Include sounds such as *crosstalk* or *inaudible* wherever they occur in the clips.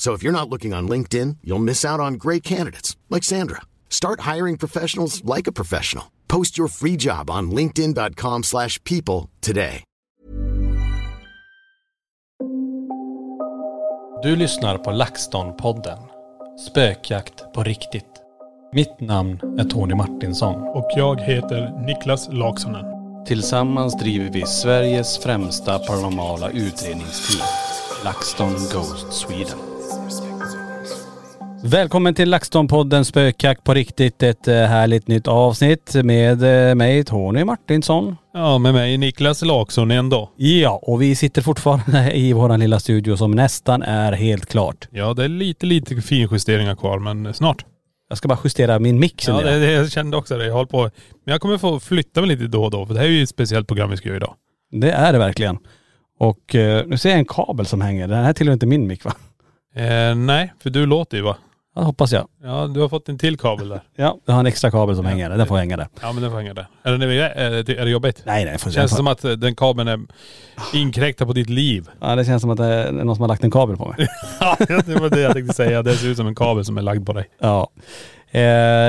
So if you're not looking on LinkedIn, you'll miss out on great candidates like Sandra. Start hiring professionals like a professional. Post your free job on linkedin.com/people slash people today. Du lyssnar på LaxTon-podden. Spökjakt på riktigt. Mitt namn är Tony Martinsson. Och jag heter Niklas Laksonen. Tillsammans driver vi Sveriges främsta paranormala utredningsteam. LaxTon Ghost Sweden. Välkommen till LaxTon-podden Spökjakt på riktigt. Ett eh, härligt nytt avsnitt med eh, mig Tony Martinsson. Ja, med mig Niklas Lakson ändå. Ja, och vi sitter fortfarande *laughs* i våran lilla studio som nästan är helt klart. Ja, det är lite, lite finjusteringar kvar, men snart. Jag ska bara justera min mick Ja, det, det, jag kände också det. Jag håller på. Men jag kommer få flytta mig lite då och då, för det här är ju ett speciellt program vi ska göra idag. Det är det verkligen. Och eh, nu ser jag en kabel som hänger. Den här tillhör inte min mick va? Eh, nej, för du låter ju va? Ja, hoppas jag. Ja, du har fått en till kabel där. Ja, jag har en extra kabel som hänger. Den får hänga där. Ja, men den får hänga där. Är det, är det, är det jobbigt? Nej nej, får Känns det som att eh, den kabeln är inkräktad på ditt liv? Ja det känns som att det är någon som har lagt en kabel på mig. *laughs* Ja, det var det jag tänkte säga. Det ser ut som en kabel som är lagd på dig. Ja. Eh,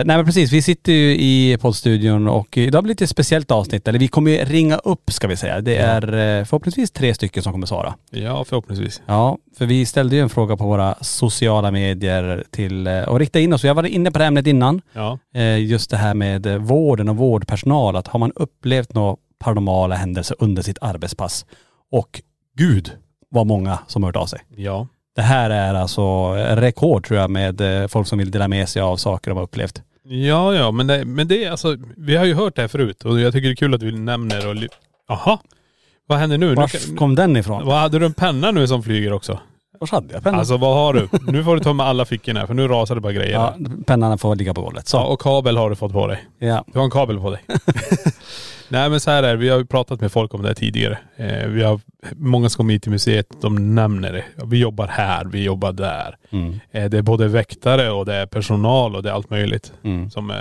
nej men precis, vi sitter ju i poddstudion och idag blir det lite speciellt avsnitt. Eller vi kommer ju ringa upp ska vi säga. Det är eh, förhoppningsvis tre stycken som kommer svara. Ja, förhoppningsvis. Ja, för vi ställde ju en fråga på våra sociala medier till eh, och rikta in oss. Jag var inne på det här ämnet innan. Ja. Eh, just det här med eh, vården och vårdpersonal. Att har man upplevt några paranormala händelser under sitt arbetspass. Och gud vad många som har hört av sig. Ja. Det här är alltså rekord tror jag med eh, folk som vill dela med sig av saker de har upplevt. Ja, ja, men det, men det är alltså, vi har ju hört det här förut och jag tycker det är kul att vi nämner och... Jaha. Vad händer nu? Var kom den ifrån? vad hade du en penna nu som flyger också? Var hade jag pennan? Alltså vad har du? Nu får du ta med alla fickorna för nu rasar det bara grejer. Ja. pennan får ligga på golvet. Så. ja, och kabel har du fått på dig. Ja. Du har en kabel på dig. *laughs* Nej men så här är det, vi har ju pratat med folk om det här tidigare. Eh, vi har, många som kommer hit till museet, de nämner det. Vi jobbar här, vi jobbar där. Mm. Eh, det är både väktare och det är personal och det är allt möjligt. Mm. Som eh,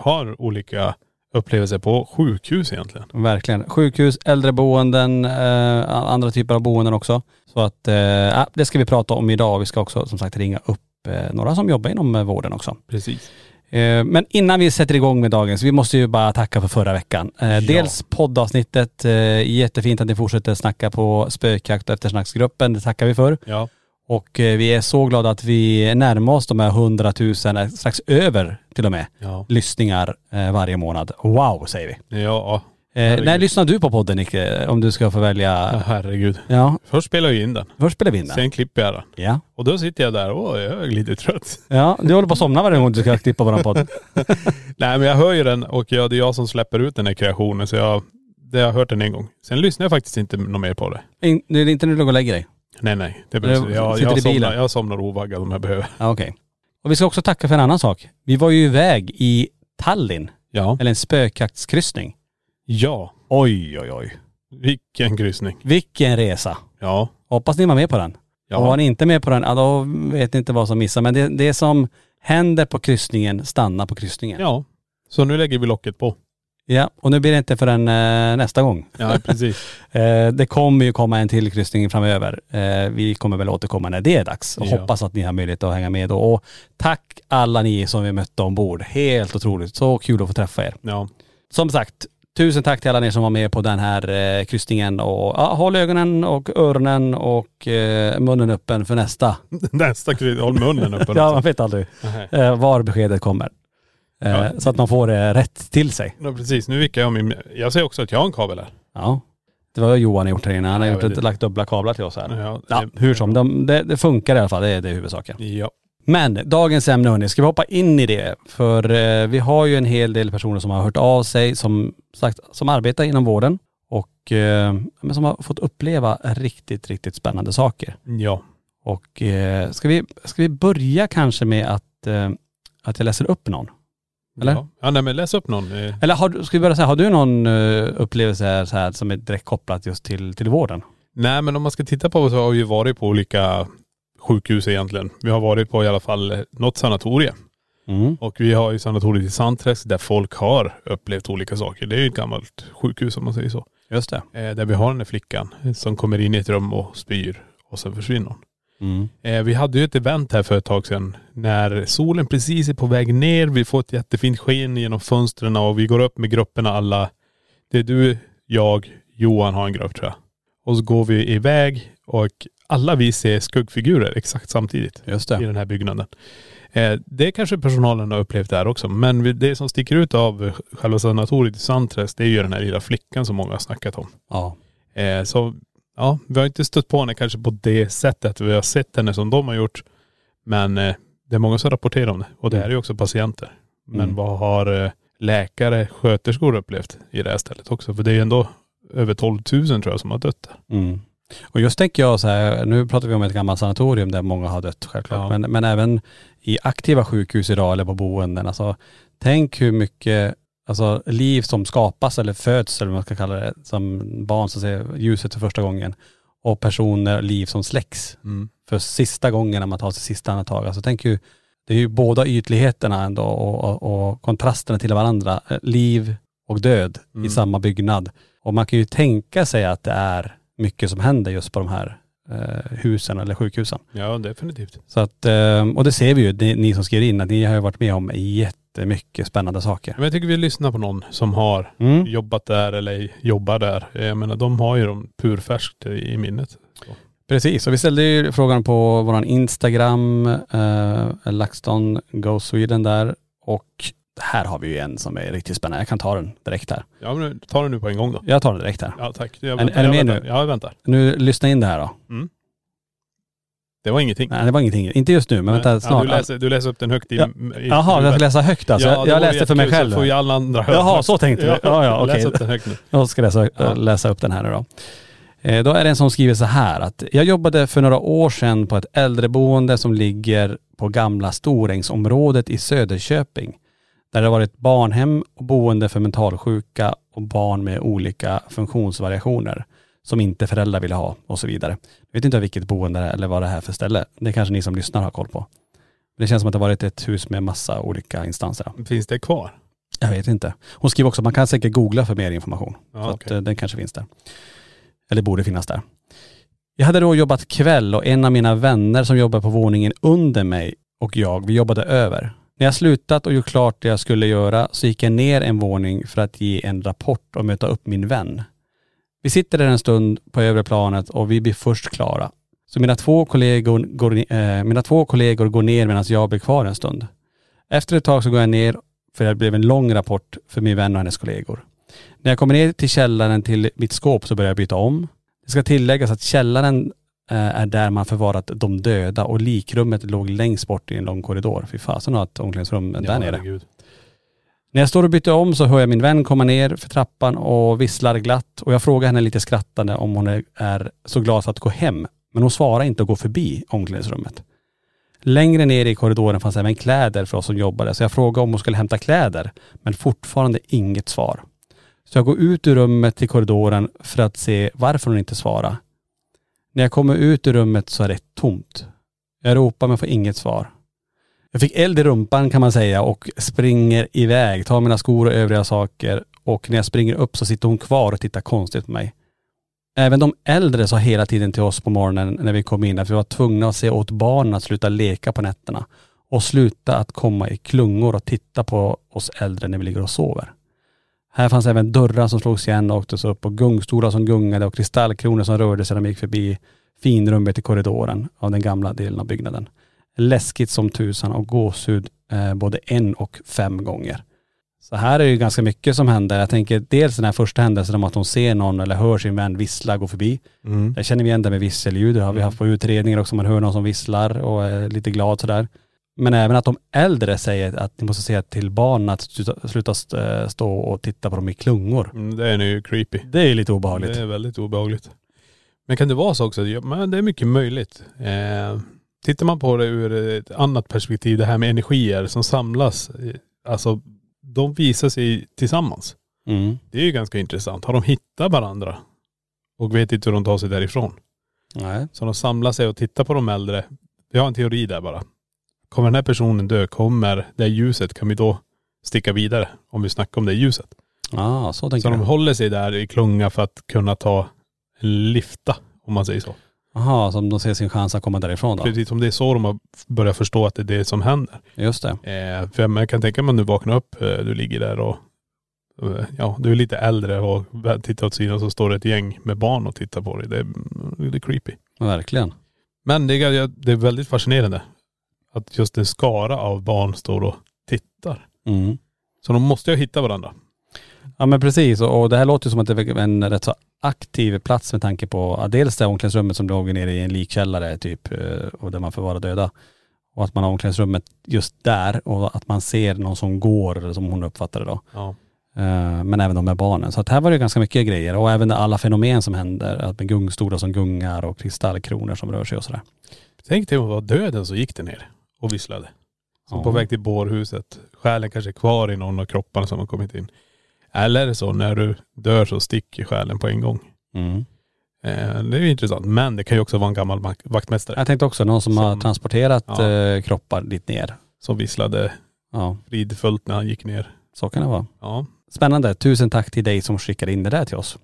har olika upplevelser på sjukhus egentligen. Verkligen. Sjukhus, äldreboenden, eh, andra typer av boenden också. Så att eh, det ska vi prata om idag. Vi ska också som sagt ringa upp eh, några som jobbar inom vården också. Precis. Eh, Men innan vi sätter igång med dagens, vi måste ju bara tacka för förra veckan. Eh, Dels poddavsnittet, eh, jättefint att ni fortsätter snacka på spökjakt och eftersnacksgruppen, det tackar vi för. Ja. Och vi är så glada att vi närmar oss de här 100 000, eh, strax över till och med, Ja. lyssningar varje månad. Wow säger vi. Ja. Eh, när lyssnar du på podden Nicke? Om du ska få ja. välja? Herregud. Ja, Först spelar jag in den. först spelar vi in den. Sen klipper jag den. Ja. Och då sitter jag där och jag är lite trött. ja, du håller på att somna varje gång du ska klippa våran podd. *laughs* Nej men jag hör ju den och jag, det är jag som släpper ut den här kreationen så jag, det har jag hört den en gång. Sen lyssnar jag faktiskt inte något mer på det. In, det är inte när du går och lägger dig? Nej nej. Det behövs, jag, jag, bilen? somnar, jag somnar ovaggad om jag behöver. Ja, okej. Och vi ska också tacka för en annan sak. Vi var ju iväg i Tallinn, Ja. eller en spökjaktskryssning. Ja. Oj, oj, oj. Vilken kryssning. Vilken resa. Ja. Hoppas ni var med på den. Ja. Och var ni inte med på den, ja då vet ni inte vad som missar. Men det, det som händer på kryssningen stannar på kryssningen. Ja. Så nu lägger vi locket på. Ja, och nu blir det inte förrän eh, nästa gång. Ja precis. *laughs* Eh, det kommer ju komma en till kryssning framöver. Eh, vi kommer väl återkomma när det är dags och Ja. hoppas att ni har möjlighet att hänga med då. Och tack alla ni som vi mötte ombord. Helt otroligt. Så kul att få träffa er. Ja. Som sagt, tusen tack till alla ni som var med på den här eh, kryssningen och ja, håll ögonen och öronen och eh, munnen öppen för nästa. *laughs* Nästa kryss, håll munnen öppen. *laughs* Ja, man vet aldrig eh, var beskedet kommer. Eh, Ja. Så att man får det rätt till sig. Ja precis, nu vickar jag min.. Jag ser också att jag har en kabel här. Ja. Det var Johan gjort här inne. Han har gjort ett, lagt dubbla kablar till oss här. Ja, hur som. De, det, det funkar i alla fall. Det är, det är huvudsaken. Ja. Men dagens ämne hörni, ska vi hoppa in i det? För eh, vi har ju en hel del personer som har hört av sig som sagt, som arbetar inom vården och eh, men som har fått uppleva riktigt, riktigt spännande saker. Ja. Och eh, ska, vi, ska vi börja kanske med att, eh, att jag läser upp någon? Eller? Ja, ja nej men läs upp någon. Eh, Eller har, ska vi börja säga, har du någon eh, upplevelse här, så här, som är direkt kopplat just till, till vården? Nej men om man ska titta på så har vi ju varit på olika sjukhus egentligen. Vi har varit på i alla fall eh, något sanatorium. Mm. Och vi har ju sanatoriet i Sandträsk där folk har upplevt olika saker. Det är ju ett gammalt sjukhus om man säger så. Just det. Eh, där vi har den här flickan som kommer in i ett rum och spyr och sen försvinner hon. Mm. Eh, vi hade ju ett event här för ett tag sedan när solen precis är på väg ner. Vi får ett jättefint sken genom fönstren och vi går upp med grupperna alla. Det är du, jag, Johan har en grupp tror jag. Och så går vi iväg och alla vi ser skuggfigurer exakt samtidigt Just i det. den här byggnaden. Eh, det kanske personalen har upplevt där också. Men det som sticker ut av själva sanatoriet i Sandträsk det är ju den här lilla flickan som många har snackat om. Ja. Eh, så ja, vi har inte stött på henne kanske på det sättet. Vi har sett henne som de har gjort. Men eh, det är många som rapporterar om det. Och det här är ju också patienter. Men Mm. vad har läkare, sköterskor upplevt i det här stället också? För det är ju ändå över 12 000 tror jag som har dött där. Mm. Och just tänker jag så här, nu pratar vi om ett gammalt sanatorium där många har dött självklart. Ja. Men, men även i aktiva sjukhus idag eller på boenden. Alltså, tänk hur mycket alltså, liv som skapas eller föds eller vad man ska kalla det. Som barn som ser ljuset för första gången. Och personer, liv som släcks för sista gången när man tar sitt sista andetag. Alltså tänk ju, det är ju båda ytligheterna ändå och, och, och kontrasterna till varandra. Eh, Liv och död i Mm. samma byggnad. Och man kan ju tänka sig att det är mycket som händer just på de här eh, husen eller sjukhusen. Ja definitivt. Så att, eh, och det ser vi ju, ni, ni som skriver in, att ni har ju varit med om jättemycket spännande saker. Men jag tycker vi lyssnar på någon som har Mm. jobbat där eller jobbar där. Jag menar de har ju dem purfärskt i minnet. Precis, och vi ställde ju frågan på våran Instagram, eh, LaxTon Go Sweden där. Och här har vi ju en som är riktigt spännande. Jag kan ta den direkt här. Ja men ta det nu på en gång då. Jag tar den direkt här. Ja tack. Jag Är- väntar, är ni jag med nu? Ja jag väntar. Nu, lyssna in det här då. Det var ingenting. Nej det var ingenting, inte just nu men vänta Ja, snart. du, läser, du läser upp den högt i... Ja. i Jaha, jag ska läsa högt alltså. Ja, jag läste för mig själv. Så får ju alla andra höra. Jaha, så tänkte du. Ja, ja, okej. Läs upp den högt nu. Jag ska läsa, Ja. läsa upp den här nu då. Eh, Då är det en som skriver så här att jag jobbade för några år sedan på ett äldreboende som ligger på gamla Storängsområdet i Söderköping. Där det har varit barnhem och boende för mentalsjuka och barn med olika funktionsvariationer som inte föräldrar ville ha och så vidare. Jag vet inte vilket boende det är eller vad det är för ställe. Det kanske ni som lyssnar har koll på. Det känns som att det varit ett hus med massa olika instanser. Finns det kvar? Jag vet inte. Hon skriver också att man kan säkert googla för mer information. Ja, så att okej. eh, den kanske finns där. Eller borde finnas där. Jag hade då jobbat kväll och en av mina vänner som jobbar på våningen under mig och jag, vi jobbade över. När jag slutat och gjort klart det jag skulle göra så gick jag ner en våning för att ge en rapport och möta upp min vän. Vi sitter där en stund på övre planet och vi blir först klara. Så mina två kollegor går, eh, mina två kollegor går ner medan jag blir kvar en stund. Efter ett tag så går jag ner för det blev en lång rapport för min vän och hennes kollegor. När jag kommer ner till källaren till mitt skåp så börjar jag byta om. Det ska tilläggas att källaren är där man förvarat de döda och likrummet låg längst bort i en lång korridor. Fy fasen har ett omklädningsrum där nere. herregud. När jag står och byter om så hör jag min vän komma ner för trappan och visslar glatt och jag frågar henne lite skrattande om hon är, är så glad för att gå hem. Men hon svarar inte och går förbi omklädningsrummet. Längre ner i korridoren fanns även kläder för oss som jobbade så jag frågade om hon skulle hämta kläder men fortfarande inget svar. Så jag går ut ur rummet till korridoren för att se varför hon inte svarar. När jag kommer ut ur rummet så är det tomt. Jag ropar men får inget svar. Jag fick eld i rumpan kan man säga och springer iväg, tar mina skor och övriga saker och när jag springer upp så sitter hon kvar och tittar konstigt på mig. Även de äldre sa hela tiden till oss på morgonen när vi kom in att vi var tvungna att se åt barnen att sluta leka på nätterna och sluta att komma i klungor och titta på oss äldre när vi ligger och sover. Här fanns även dörrar som slogs igen och åktes upp och gungstolar som gungade och kristallkronor som rörde sig när de gick förbi finrummet i korridoren av den gamla delen av byggnaden. Läskigt som tusan och gåshud eh, både en och fem gånger. Så här är det ju ganska mycket som händer. Jag tänker dels den här första händelsen om att hon ser någon eller hör sin vän vissla gå förbi. Mm. Där känner vi igen det med visselljud. Det har vi haft på utredningar också. Man hör någon som visslar och är lite glad sådär. Men även att de äldre säger att ni måste säga till barnen att sluta, sluta st- stå och titta på dem i klungor. Mm, det är nu creepy. Det är ju lite obehagligt. Det är väldigt obehagligt. Men kan det vara så också? Ja, men det är mycket möjligt. Eh, tittar man på det ur ett annat perspektiv, det här med energier som samlas. eh, Alltså de visar sig tillsammans. Mm. Det är ju ganska intressant. Har de hittat varandra? Och vet inte hur de tar sig därifrån. Nej. Så de samlar sig och tittar på de äldre. Vi har en teori där bara. Kommer den här personen dö, kommer det här ljuset, kan vi då sticka vidare? Om vi snackar om det ljuset. Ja, så tänker Så de du. håller sig där i klunga för att kunna ta en lifta, om man säger så. Jaha, så de ser sin chans att komma därifrån då. Precis som det är så de har börjat förstå att det är det som händer. Just det. Eh, för jag kan tänka mig om du vaknar upp, eh, du ligger där och eh, ja, du är lite äldre och tittar åt sidan så står det ett gäng med barn och tittar på dig. Det är, det är creepy. Verkligen. Men det är, det är väldigt fascinerande att just en skara av barn står och tittar. Mm. Så de måste ju hitta varandra. Ja men precis och, det här låter ju som att det är en rätt så aktiv plats med tanke på ja, dels det omklädningsrummet som låg nere i en likkällare typ eh, och där man förvarar döda. Och att man har omklädningsrummet just där och att man ser någon som går eller som hon uppfattar det då. Ja. Eh, Men även de med barnen. Så att här var det ganska mycket grejer och även alla fenomen som händer. Att med gungstolar som gungar och kristallkronor som rör sig och sådär. Tänk dig om det var döden så gick det ner och visslade. Som Ja. på väg till bårhuset. Själen kanske är kvar i någon av kropparna som har kommit in. Eller så när du dör så sticker själen på en gång. Mm. Eh, det är ju intressant. Men det kan ju också vara en gammal vaktmästare Jag tänkte också någon som, har Som- transporterat Ja. eh, kroppar dit ner. som visslade Ja, fridfullt när han gick ner. så kan det vara. Ja. Spännande. Tusen tack till dig som skickade in det där till oss.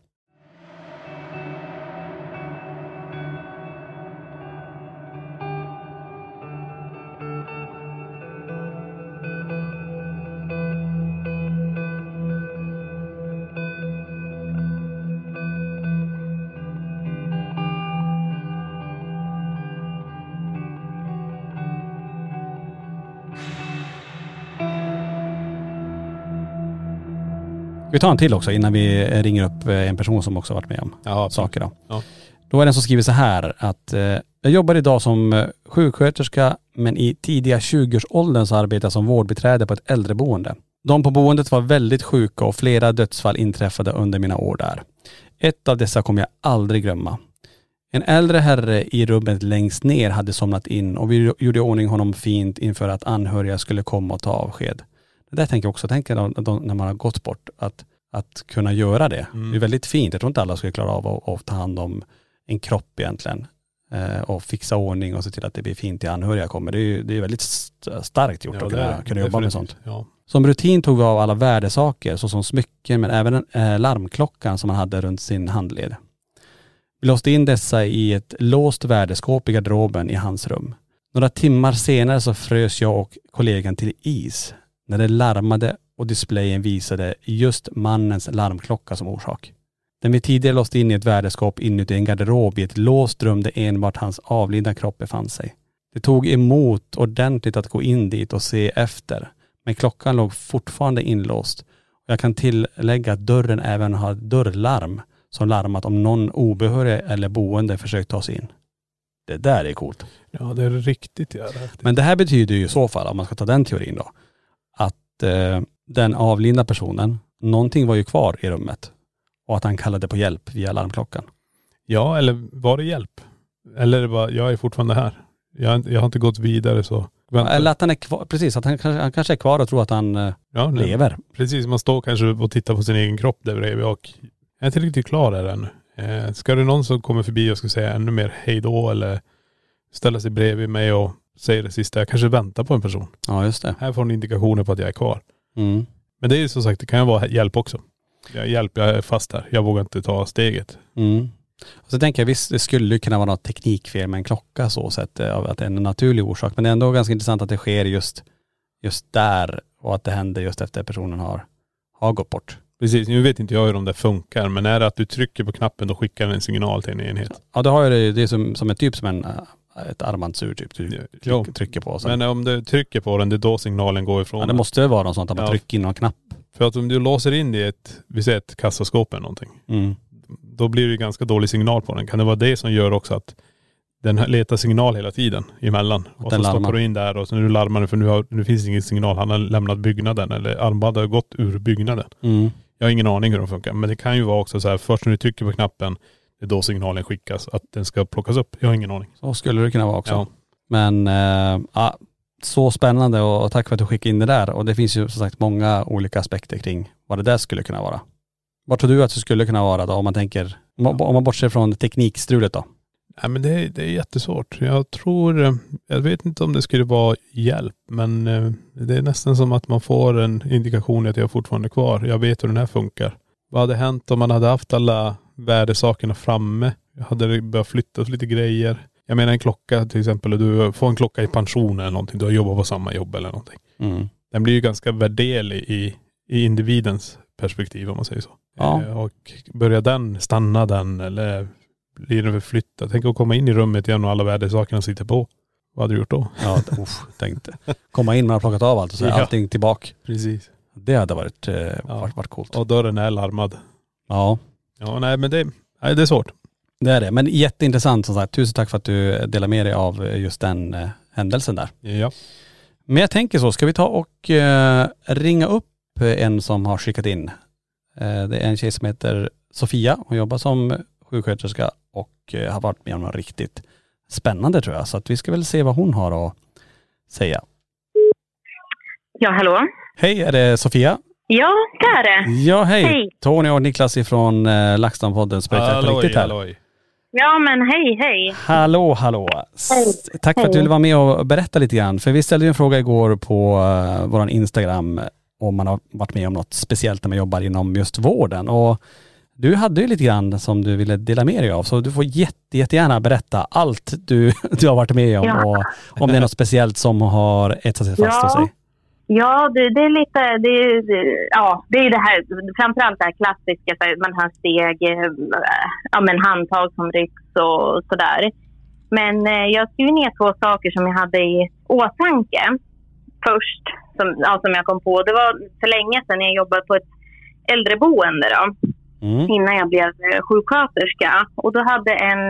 Vi tar en till också innan vi ringer upp eh, en person som också varit med om Ja, saker då. Ja. Då är det en som skriver så här att eh, jag jobbar idag som eh, sjuksköterska men i tidiga 20-årsåldern så arbetar jag som vårdbiträde på ett äldreboende. De på boendet var väldigt sjuka och flera dödsfall inträffade under mina år där. Ett av dessa kommer jag aldrig glömma. En äldre herre i rummet längst ner hade somnat in och vi gjorde i ordning honom fint inför att anhöriga skulle komma och ta avsked. Det där tänker jag också, tänker när man har gått bort, att, att kunna göra det. Mm. Det är väldigt fint. Jag tror inte alla skulle klara av att, att ta hand om en kropp egentligen. Eh, och fixa ordning och se till att det blir fint till anhöriga kommer. Det är ju det är väldigt st- starkt gjort att det kunna, kunna jobba med sånt. Ja. Som rutin tog vi av alla värdesaker såsom smycken men även eh, larmklockan som han hade runt sin handled. Vi låste in dessa i ett låst värdeskåp i garderoben i hans rum. Några timmar senare så frös jag och kollegan till is när det larmade och displayen visade just mannens larmklocka som orsak. Den vi tidigare låst in i ett värdeskåp inuti en garderob i ett låst rum där enbart hans avlidna kropp befann sig. Det tog emot ordentligt att gå in dit och se efter. Men klockan låg fortfarande inlåst. Jag kan tillägga att dörren även har dörrlarm som larmat om någon obehörig eller boende försökt ta sig in. Det där är coolt. ja, det är riktigt jävla häftigt. Men det här betyder ju i så fall, om man ska ta den teorin då, eh, den avlidna personen, någonting var ju kvar i rummet och att han kallade på hjälp via larmklockan. Ja, eller var det hjälp? Eller var, jag är fortfarande här. Jag, har inte- jag har inte gått vidare så. Vänta. Eller att han är kvar, precis, att han, kanske- han kanske är kvar och tror att han eh, ja, lever. Precis, man står kanske och tittar på sin egen kropp där bredvid och jag är inte riktigt klar där ännu. Eh, ska det någon som kommer förbi och ska säga ännu mer hej då eller ställa sig bredvid mig och säga det sista. Jag kanske väntar på en person. Ja just det. Här får ni indikationer på att jag är kvar. Mm. Men det är ju som sagt, det kan ju vara hjälp också. Jag hjälp, jag är fast här. Jag vågar inte ta steget. Mm. Och så tänker jag visst, det skulle ju kunna vara något teknikfel med en klocka så sett, eh, att det är en naturlig orsak. Men det är ändå ganska intressant att det sker just, just där och att det händer just efter personen har, har gått bort. Precis, nu vet inte jag hur de där funkar, men är det att du trycker på knappen då skickar den en signal till en enhet? Ja det har ju det, det är som, som ett typ som en, ett armbandsur typ du tryck, trycker på. Och sen, Men om du trycker på den, det är då signalen går ifrån ja, det måste vara något sånt att man Ja. trycker in någon knapp. För att om du låser in i ett, vi säger ett kassaskåp eller någonting, Mm. då blir det ju ganska dålig signal på den. Kan det vara det som gör också att den letar signal hela tiden emellan? Och så den stoppar du in där och så nu larmar den för nu, har, nu finns ingen signal. Han har lämnat byggnaden eller armbandet har gått ur byggnaden. Mm. Jag har ingen aning hur de funkar. Men det kan ju vara också så här, först när du trycker på knappen, det är då signalen skickas, att den ska plockas upp. Jag har ingen aning. Så skulle det kunna vara också. Ja. Men äh, ja, så spännande och, tack för att du skickade in det där. Och det finns ju som sagt många olika aspekter kring vad det där skulle kunna vara. Vad tror du att det skulle kunna vara då om man tänker, om man, bortser från teknikstrulet då? Nej men det, är- det är jättesvårt. Jag tror, eh, jag vet inte om det skulle vara hjälp, men eh, det är nästan som att man får en indikation att jag är fortfarande kvar. Jag vet hur den här funkar. Vad hade hänt om man hade haft alla värdesakerna framme? Hade det börjat flyttas lite grejer? Jag menar en klocka till exempel, du får en klocka i pension eller någonting. Du har jobbat på samma jobb eller någonting. Mm. Den blir ju ganska värdelig i, i individens perspektiv om man säger så. Ja. Eh, Och börjar den, stanna den eller blir den förflyttad? Tänk att komma in i rummet igen och alla värdesakerna sitter på. Vad hade du gjort då? Ja, usch, tänkte. Komma in, man har plockat av allt och så är Ja. allting tillbaka. Precis. Det hade varit, eh, varit, varit coolt. Och dörren är larmad. Ja, Ja nej men det, nej, det är svårt. det är det. Men jätteintressant som sagt. Tusen tack för att du delar med dig av just den eh, händelsen där. Ja. Men jag tänker så, ska vi ta och eh, ringa upp en som har skickat in. Eh, det är en tjej som heter Sofia. Hon jobbar som sjuksköterska och eh, har varit med om något riktigt spännande tror jag. Så att vi ska väl se vad hon har att säga. Ja, hallå? Hej, är det Sofia? Ja, det är det. Ja, hej. Hej. Tony och Niklas ifrån eh, LaxTon-podden Spökjakt på riktigt här. halloj. Ja, men hej, hej. Hallå, hallå. S- Tack för att du ville vara med och berätta lite grann. För vi ställde ju en fråga igår på uh, vår Instagram om man har varit med om något speciellt när man jobbar inom just vården. Och du hade ju lite grann som du ville dela med dig av. Så du får jätte, jättegärna berätta allt du, *laughs* du har varit med om Ja. och om det är något speciellt som har etsat sig fast Ja. hos dig. Ja, det, det är lite, det, ja, det är det här, framförallt det här klassiska, så man har steg, eh, ja men handtag som rycks och sådär. Men eh, jag skrev ner två saker som jag hade i åtanke först, som, ja, som jag kom på. Det var för länge sedan jag jobbade på ett äldreboende då. Mm. innan jag blev eh, sjuksköterska. Och då hade en,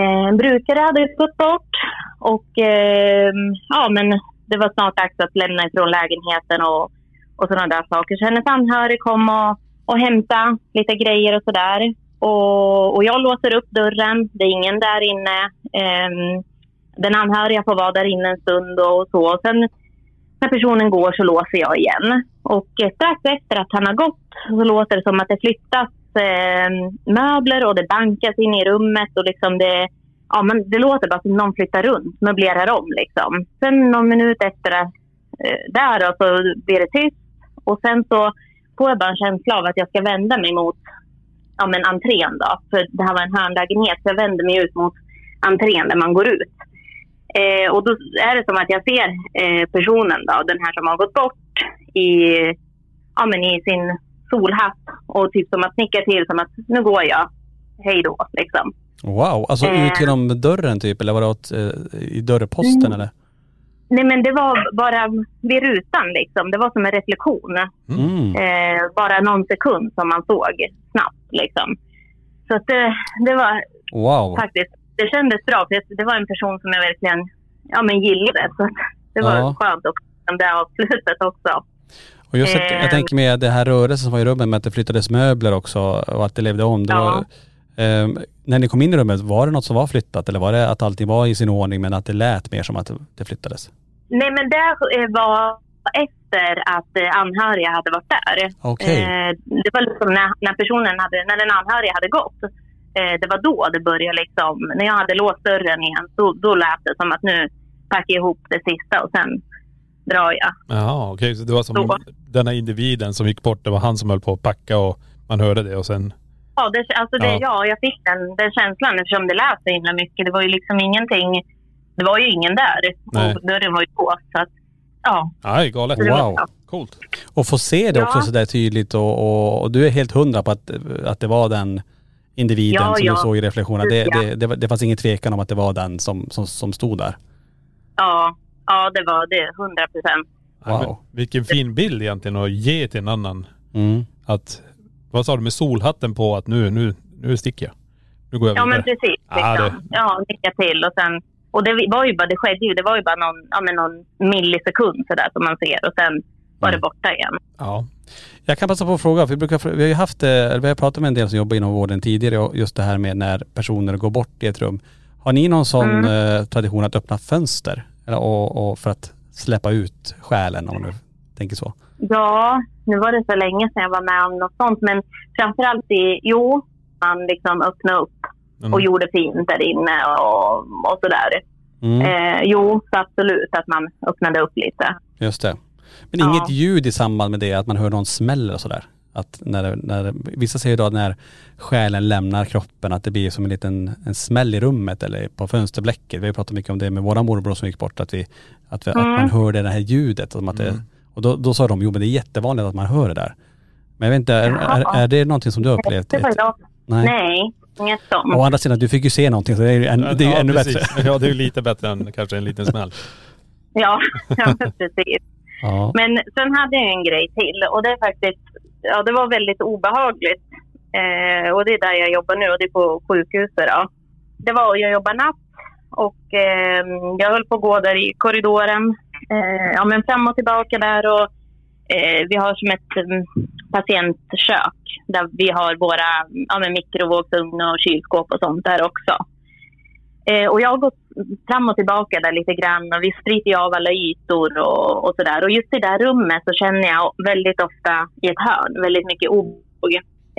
en brukare hade gått bort och eh, ja, men det var snart dags att lämna ifrån lägenheten och, och sådana där saker. Så hennes anhörig kom och, och hämtade lite grejer och sådär. Och, och jag låser upp dörren, det är ingen där inne. Um, den anhöriga får vara där inne en stund och så. Och sen när personen går så låser jag igen. Och eh, strax efter att han har gått så låter det som att det flyttas eh, möbler och det bankas in i rummet och liksom det, ja, men det låter bara som någon flyttar runt, möblerar om liksom. Sen någon minut efter det, eh, där då, så blir det tyst och sen så får jag bara en känsla av att jag ska vända mig mot ja, men entrén då, för det här var en hörnlägenhet så jag vänder mig ut mot entrén där man går ut. Eh, och då är det som att jag ser eh, personen då, den här som har gått bort i, ja, men i sin solhatt och typ som att nicka till som att nu går jag, hej då liksom. Wow, alltså Eh. ut genom dörren typ eller var det åt, eh, i dörrposten Mm. eller? Nej men det var bara vid rutan liksom, det var som en reflektion. Mm. Eh, bara någon sekund som man såg snabbt liksom. Så att det, det var Wow. faktiskt, det kändes bra för det var en person som jag verkligen ja, men gillade. Så det var Ja. skönt få det avslutet också. Och just att, jag Eh. tänker med det här rörelsen som var i rummet med att det flyttades möbler också och att det levde om. Det Ja. var, eh, när ni kom in i rummet, var det något som var flyttat eller var det att allting var i sin ordning men att det lät mer som att det flyttades? Nej men det eh, var efter att eh, anhöriga hade varit där. Okej. Eh, det var liksom när, när personen hade, när den anhöriga hade gått. Eh, det var då det började liksom, när jag hade låst dörren igen, då, då lät det som att nu packar jag ihop det sista och sen drar jag. Jaha okej, så det var som Så. den här individen som gick bort, det var han som höll på att packa och man hörde det och sen.. Ja, det, alltså det, Ja. ja. jag fick den, den känslan eftersom det lät så himla mycket. Det var ju liksom ingenting, det var ju ingen där Nej. och dörren var ju på. Så att, ja. Nej, galet. Var Wow. Coolt. Och få se det Ja. också sådär tydligt och, och, och du är helt hundra på att, att det var den individen Ja, som ja. du såg i reflektionen. Det, det, det, var- det fanns ingen tvekan om att det var den som, som, som stod där. Ja, ja det var det. 100 procent. Wow. vilken fin bild egentligen att ge till en annan. Mm. Att, vad sa du med solhatten på att nu, nu, nu sticker jag. Nu går jag Ja, vidare. men precis. Ja, Liksom. det- Ja, nicka till och sen... Och det var ju bara, det skedde ju, det var ju bara någon, ja, men någon millisekund sådär som man ser och sen var det Mm. borta igen. Ja. Jag kan passa på att fråga, för vi, brukar, vi har ju haft, eh, eller vi har pratat med en del som jobbar inom vården tidigare och just det här med när personer går bort i ett rum. Har ni någon sån Mm. eh, tradition att öppna fönster? Eller, och, och för att släppa ut själen om man nu tänker så? Ja, nu var det så länge sedan jag var med om något sånt men framförallt i, jo, man liksom öppnade upp Mm. och gjorde fint där inne och, och sådär. Mm, Eh, jo, så absolut att man öppnade upp lite. just det. Men ja. inget ljud i samband med det, att man hör någon smäller och sådär? Att när, när, vissa säger då att när själen lämnar kroppen att det blir som en liten en smäll i rummet eller på fönsterblecket. Vi har pratat mycket om det med våra morbror som gick bort, att, vi, att, vi, att Mm. man hör det här ljudet. Som att det, och då, då sa de, jo men det är jättevanligt att man hör det där. Men jag vet inte, är, är, är det någonting som du har upplevt? Nej. Nej, inget sånt. Å andra sidan, du fick ju se någonting så det är ju, en, det är ju ja, ännu precis. bättre. Ja, det är ju lite bättre än kanske en liten smäll. Ja, *laughs* ja precis. Ja. Men sen hade jag en grej till och det är faktiskt, ja det var väldigt obehagligt. Eh, och det är där jag jobbar nu och det är på sjukhuset då. Det var, jag jobbar natt och eh, jag höll på att gå där i korridoren. Eh, ja men fram och tillbaka där och eh, vi har som ett mm, patientkök där vi har våra ja, men mikrovågsugn och kylskåp och sånt där också. Eh, och jag har gått fram och tillbaka där lite grann och vi spriter ju av alla ytor och, och sådär. Och just i det där rummet så känner jag väldigt ofta i ett hörn väldigt mycket obehag.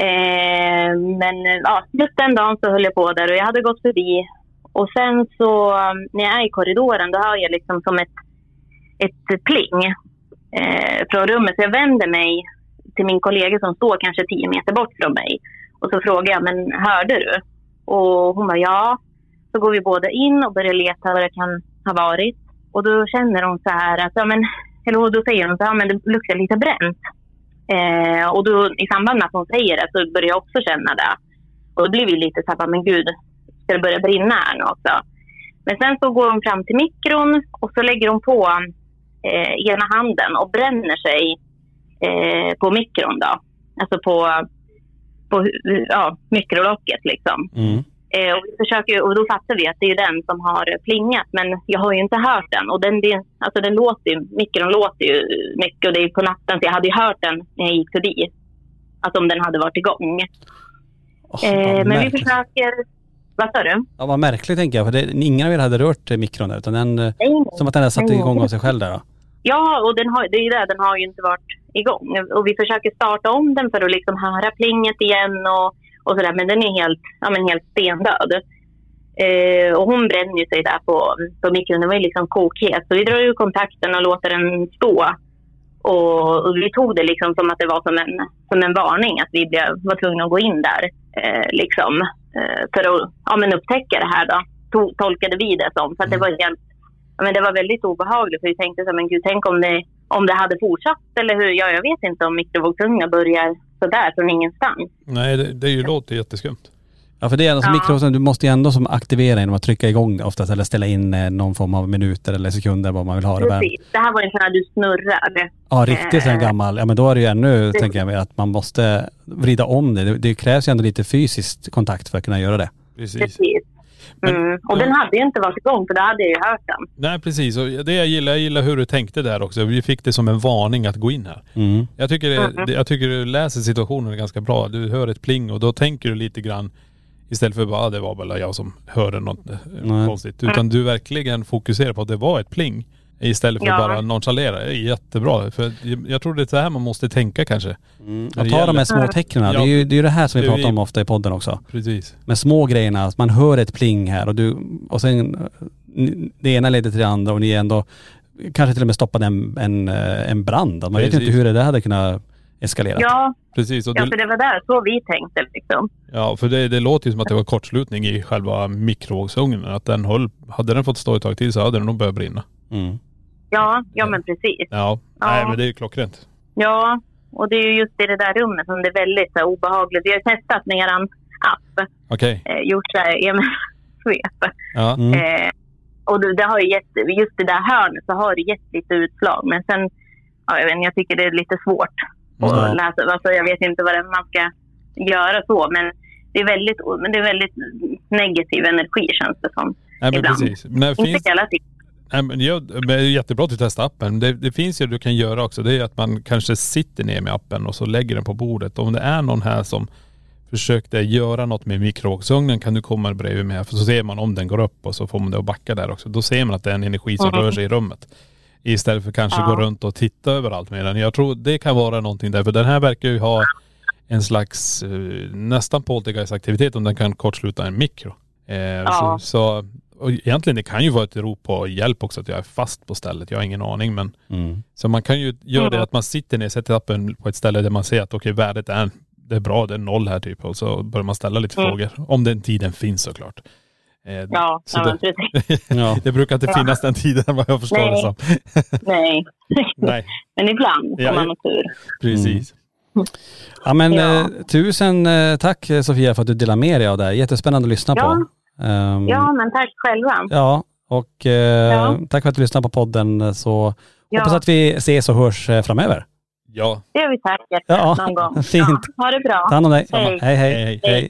Eh, men ja, just den dagen så höll jag på där och jag hade gått förbi. Och sen så mm, när jag är i korridoren då hör jag liksom som ett, ett pling eh, från rummet. Så jag vänder mig till min kollega som står kanske tio meter bort från mig. Och så frågar jag, men hörde du? Och hon bara, ja. Så går vi båda in och börjar leta vad det kan ha varit. Och då känner hon så här att, ja men, eller då säger hon så här, men det luktar lite bränt. Eh, och då i samband med att hon säger det så börjar jag också känna det. Och då blir vi lite så här, men gud, ska det börja brinna här nu också? Men sen så går hon fram till mikron och så lägger hon på eh, ena handen och bränner sig eh, på mikron då. Alltså på, på ja, mikrolocket liksom. Mm. Eh, och, vi försöker, och då fattar vi att det är den som har plingat. Men jag har ju inte hört den. Och den, det, alltså den låter ju, mikron låter ju mycket och det är på natten. Så jag hade ju hört den när jag gick förbi. Alltså om den hade varit igång. Eh, men vi försöker... Vad sa du? Ja, vad märkligt tänker jag, för det, ingen av er hade rört mikron där, utan den, Nej, som att den hade satt nej. igång av sig själv där då. Ja, och den har, det är ju det, den har ju inte varit igång. Och vi försöker starta om den för att liksom höra plinget igen och, och sådär. Men den är helt, ja, men helt stendöd. Eh, och hon bränner ju sig där på, på mikron. Den var ju liksom kokhet. Så vi drar ur kontakten och låter den stå. Och, och vi tog det liksom som att det var som en, som en varning. Att vi blev, var tvungna att gå in där. Eh, liksom, för att ja, men upptäcka det här då. To, tolkade vi det som. Så att det var helt ja, men det var väldigt obehagligt för vi tänkte så men gud, tänk om det, om det hade fortsatt eller hur? Ja, jag vet inte om mikrovågsugnar börjar sådär från ingenstans. Nej, det, det är ju låter jätteskumt. Ja för det är alltså Ja. mikrovågsugn, du måste ju ändå som aktivera genom att trycka igång det oftast eller ställa in eh, någon form av minuter eller sekunder vad man vill ha det. Precis. Det här var en sån här du snurrar. Ja riktigt sån Eh. gammal, ja men då är det ju ännu, tänker jag mig, att man måste vrida om det. det. Det krävs ju ändå lite fysisk kontakt för att kunna göra det. Precis. Precis. Men- Mm. Och den hade ju inte varit igång för då hade jag ju hört den. Nej precis, och det jag gillar, jag gillar hur du tänkte där också. Vi fick det som en varning att gå in här. Mm. Jag tycker, det, det- jag tycker du läser situationen ganska bra. Du hör ett pling och då tänker du lite grann istället för bara ah, det var väl jag som hörde något eh, Nej. konstigt. Utan du verkligen fokuserar på att det var ett pling. Istället för Ja. bara nonchalera. Det är jättebra. För jag- jag tror det är så här man måste tänka kanske. Mm. När det ta de gäller- här små tecknen. Det är ju det, är ju det här som vi Det är pratar om ofta i podden också. Precis. Med små grejerna, att man hör ett pling här och du, och sen eh, ni- det ena leder till det andra och ni är ändå kanske till och med stoppade en, en, eh, en brand. Man vet ju Precis. inte hur det där hade kunnat eskalera. Ja, Precis. Och ja, det, för det var där så vi tänkte liksom. Ja, för det, det låter ju som att det var kortslutning i själva mikrovågsugnen. Att den höll, hade den fått stå ett tag till så hade den nog börjat brinna. Mm. Ja, ja men precis. Ja, Ja. nej men det är ju klockrent. Ja, och det är ju just i det där rummet som det är väldigt så här, obehagligt. Vi har testat med eran app, Okej. eh, gjort så här EMF-svep. *laughs* Ja. Mm. Eh, och det, det har ju gett, just i det där hörnet så har det gett lite utslag. Men sen, ja, jag, vet, inte, jag tycker det är lite svårt att Ja. läsa. Alltså, jag vet inte vad det, man ska göra så. Men det är väldigt, men det är väldigt negativ energi känns det som. Nej men Ibland. precis. Men det Inte finns, hela tiden. nej, men jag, men det är jättebra att du testar appen. Det, det finns ju du kan göra också. Det är att man kanske sitter ner med appen och så lägger den på bordet. Om det är någon här som försökte göra något med mikrovågsugnen kan du komma bredvid med. För så ser man om den går upp och så får man det att backa där också. Då ser man att det är en energi som Mm. rör sig i rummet. Istället för kanske Ja. gå runt och titta överallt med den. Jag tror det kan vara någonting där. För den här verkar ju ha en slags eh, nästan poltergeistaktivitet om den kan kortsluta en mikro. Eh, Ja. så, så och egentligen det kan ju vara ett rop på hjälp också att jag är fast på stället. Jag har ingen aning men Mm. så man kan ju göra det att man sitter ner, sätter appen på ett ställe där man ser att okej värdet är, det är bra, det är noll här typ. Och så börjar man ställa lite Mm. frågor. Om den tiden finns såklart. Eh, Ja, så ja det, precis. *laughs* Ja. det brukar inte Ja. finnas den tiden vad jag förstår det Nej. som. *laughs* Nej. *laughs* Nej, men ibland Ja, får man ja. tur. precis. Ja men Ja. Eh, tusen eh, tack eh, Sofia för att du delar med dig av det här. Jättespännande att lyssna Ja. på. Ehm, Ja, men tack själva. Ja, och eh, Ja. tack för att du lyssnade på podden så Ja. hoppas att vi ses och hörs eh, framöver. Ja. Det gör vi säkert Ja, någon gång. fint. Ja, ha det bra. Ta hand om dig. Hej, hej. Hej, hej. hej.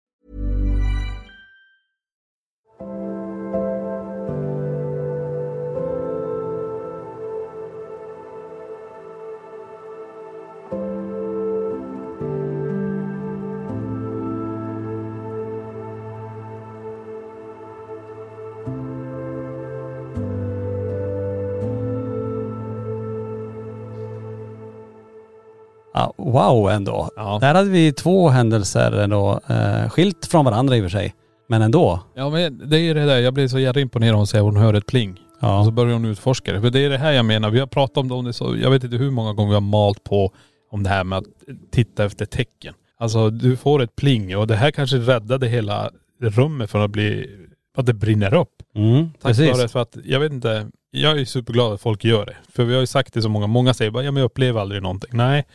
Ja, wow ändå. Ja. Där hade vi två händelser ändå, eh, skilt från varandra i och för sig. Men ändå. Ja men det är ju det där, jag blir så jävla imponerad när hon säger hon hör ett pling. Ja. Och så börjar hon utforska det. För det är det här jag menar, vi har pratat om det så, jag vet inte hur många gånger vi har malt på om det här med att titta efter tecken. Alltså du får ett pling och det här kanske räddade hela rummet från att bli, att det brinner upp. Mm, Tack precis. vare för att, jag vet inte, jag är superglad att folk gör det. För vi har ju sagt det så många, många säger bara, ja men jag upplever aldrig någonting. Nej.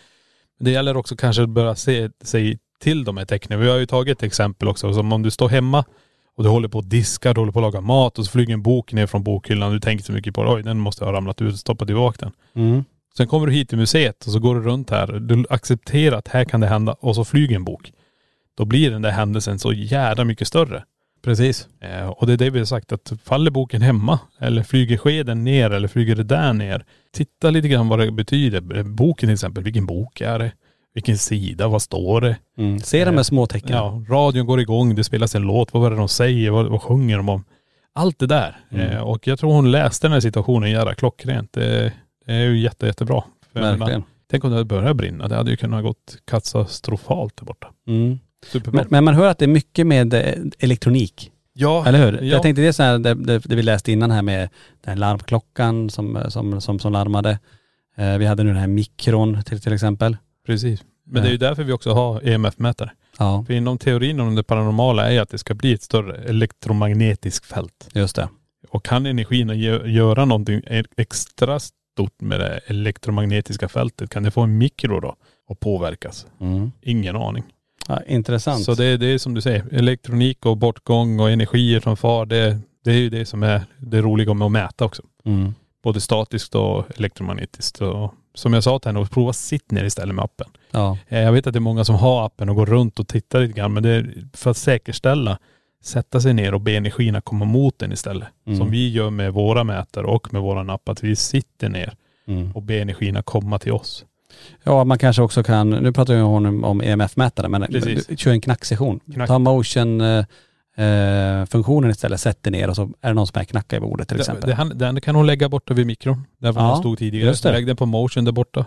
Det gäller också kanske att börja se sig till de här tecknen. Vi har ju tagit ett exempel också, som om du står hemma och du håller på att diska, du håller på att laga mat och så flyger en bok ner från bokhyllan. Du tänker så mycket på det, oj den måste ha ramlat ut och stoppat tillbaka den. Mm. Sen kommer du hit till museet och så går du runt här. Du accepterar att här kan det hända och så flyger en bok. Då blir den där händelsen så jävla mycket större. Precis. Eh, och det är det vi har sagt att faller boken hemma eller flyger skeden ner eller flyger det där ner. Titta lite grann vad det betyder. Boken till exempel, vilken bok är det? Vilken sida, vad står det? Mm. Se de här små tecknen. Ja, radion går igång, det spelas en låt, vad var det de säger, vad, vad sjunger de om? Allt det där. Mm. Eh, och jag tror hon läste den här situationen jävla klockrent. Det, det är ju jätte, jättebra. Jag menar, Verkligen. Tänk om det hade börjat brinna, det hade ju kunnat gått katastrofalt där borta. Mm. Men, men man hör att det är mycket med eh, elektronik. ja, Eller hur? Ja. Jag tänkte det är så här, det, det, det vi läste innan här med den här larmklockan som, som, som, som larmade. Eh, vi hade nu den här mikron till, till exempel. Precis. Men det är ju därför vi också har EMF-mätare. Ja, För inom teorin om det paranormala är att det ska bli ett större elektromagnetiskt fält. just det. Och kan energin gö- göra någonting e- extra stort med det elektromagnetiska fältet, kan det få en mikro då och påverkas? Mm. Ingen aning. Ja, intressant. Så det, det är som du säger, elektronik och bortgång och energier som far, det, det är ju det som är det roliga med att mäta också. mm. Både statiskt och elektromagnetiskt. Och som jag sa till henne, prova sitt ner istället med appen. Ja, Eh, Jag vet att det är många som har appen och går runt och tittar lite grann, men det är för att säkerställa, sätta sig ner och be energierna komma mot en istället. Mm. Som vi gör med våra mätare och med våran app, att vi sitter ner mm. och ber energierna komma till oss. Ja, man kanske också kan, nu pratar ju hon om EMF-mätare, men Precis. du, kör en knacksession. Knack. Ta motion eh, eh, funktionen istället, dig ner och så är det någon som är knacka i bordet till Det, exempel. det, han- den kan hon lägga borta vid mikron, där Ja, hon stod tidigare. just det. Lägg den på motion där borta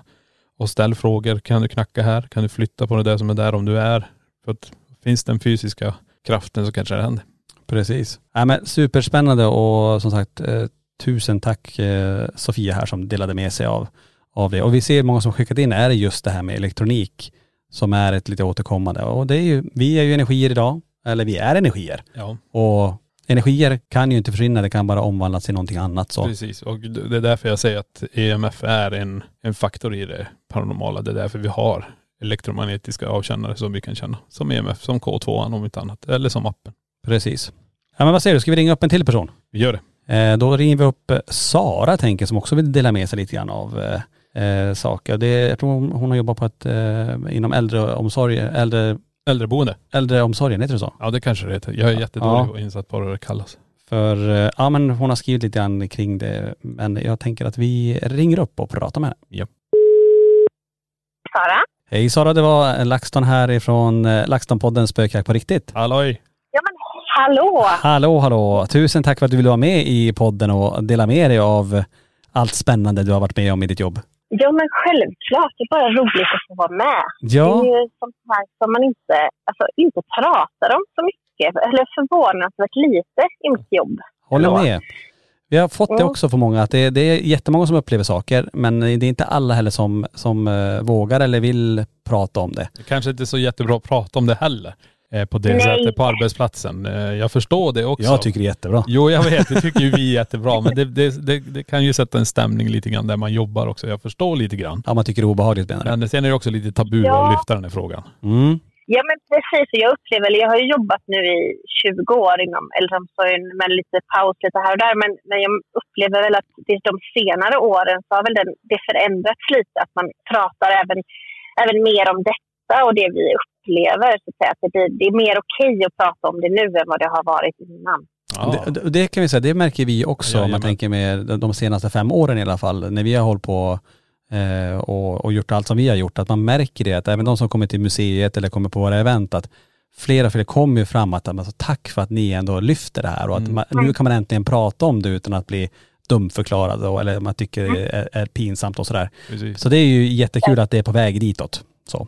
och ställ frågor. Kan du knacka här? Kan du flytta på det där som är där om du är? För att finns den fysiska kraften så kanske det händer. Precis. Ja, men superspännande och som sagt eh, tusen tack eh, Sofia här som delade med sig av, av det. Och vi ser många som skickat in är det just det här med elektronik som är ett lite återkommande. Och det är ju, vi är ju energier idag, eller vi är energier. Ja, Och energier kan ju inte försvinna, det kan bara omvandlas till någonting annat. Så. precis. Och det är därför jag säger att EMF är en, en faktor i det paranormala. Det är därför vi har elektromagnetiska avkännare som vi kan känna. Som EMF, som K2 om inte annat. Eller som appen. Precis. Ja men vad säger du, ska vi ringa upp en till person? Vi gör det. Eh, då ringer vi upp Sara tänker som också vill dela med sig lite grann av eh, eh, saker. Det, jag tror hon, hon har jobbat på ett, eh, inom äldreomsorg, äldre, Äldreboende. äldreomsorgen, heter det så? Ja det kanske det heter. Jag är jättedålig Ja. och insatt på vad det kallas. För, eh, ja men hon har skrivit lite grann kring det, men jag tänker att vi ringer upp och pratar med henne. Ja. Sara? Hej Sara, det var LaxTon här ifrån eh, LaxTon-podden Spökjakt på riktigt. Halloj! Ja men hallå! Hallå hallå, tusen tack för att du ville vara med i podden och dela med dig av allt spännande du har varit med om i ditt jobb. Ja men självklart, det är bara roligt att få vara med. Ja, Det är ju sånt här som man inte, alltså, inte pratar om så mycket, eller förvånansvärt lite i mitt jobb. håller med. Vi har fått det Mm. också för många, att det, det är jättemånga som upplever saker, men det är inte alla heller som, som eh, vågar eller vill prata om det. Det kanske inte är så jättebra att prata om det heller. Eh, på det Nej. sättet på arbetsplatsen. Eh, jag förstår det också. Jag tycker det är jättebra. Jo jag vet, det tycker ju vi är jättebra. Men det, det, det, det kan ju sätta en stämning lite grann där man jobbar också. Jag förstår lite grann. Ja, man tycker det är obehagligt menar du? Men sen är det också lite tabu Ja. att lyfta den här frågan. Mm. Ja men precis, jag upplever, eller jag har ju jobbat nu i 20 år inom äldreomsorgen med lite paus lite här och där, men, men jag upplever väl att det, de senare åren så har väl den, det förändrats lite, att man pratar även, även mer om detta och det vi upplever, så att, säga, att det, blir, det är mer okej att prata om det nu än vad det har varit innan. Ja. Det, det- kan vi säga, det märker vi också om man tänker med de- senaste fem åren i alla fall, när vi har hållit på eh, och, och gjort allt som vi har gjort, att man märker det, att även de som kommer till museet eller kommer på våra event, att fler och fler kommer ju fram att alltså, tack för att ni ändå lyfter det här och att Mm. man, nu kan man äntligen prata om det utan att bli dumförklarad och, eller man tycker det är, är pinsamt och sådär. Precis. Så det är ju jättekul att det är på väg ditåt. Så.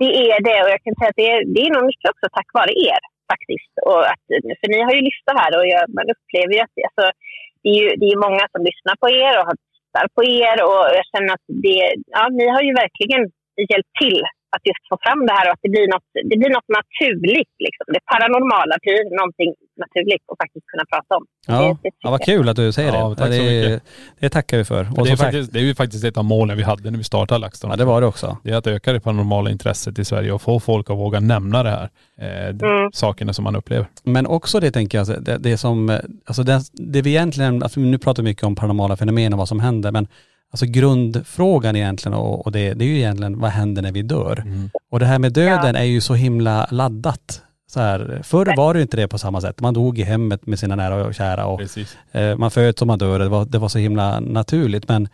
Det är det och jag kan säga att det är, det är nog mycket också tack vare er faktiskt. Och att, för ni har ju lyssnat här och jag, man upplever ju att det, alltså, det, är ju, det är många som lyssnar på er och har tittar på er och jag känner att det, ja, ni har ju verkligen hjälpt till att just få fram det här och att det blir något, det blir något naturligt. Liksom. Det paranormala blir någonting naturligt att faktiskt kunna prata om. Ja, Det- det ja vad kul att du säger Ja, det. tack så det, mycket. det tackar vi för. För Och det, är faktiskt, det är ju faktiskt ett av målen vi hade när vi startade LaxTon. ja det var det också. Det är att öka det paranormala intresset i Sverige och få folk att våga nämna det här. Eh, Mm. Sakerna som man upplever. Men också det tänker jag, alltså, det, det som, eh, alltså det, det vi egentligen, alltså nu pratar vi mycket om paranormala fenomen och vad som händer, men alltså grundfrågan egentligen och, och det, det är ju egentligen vad händer när vi dör? Och det här med döden är ju så himla laddat. Så här, förr var det inte det på samma sätt. Man dog i hemmet med sina nära och kära och Precis. eh, man föds och man dör. Det var, det var så himla naturligt. Men,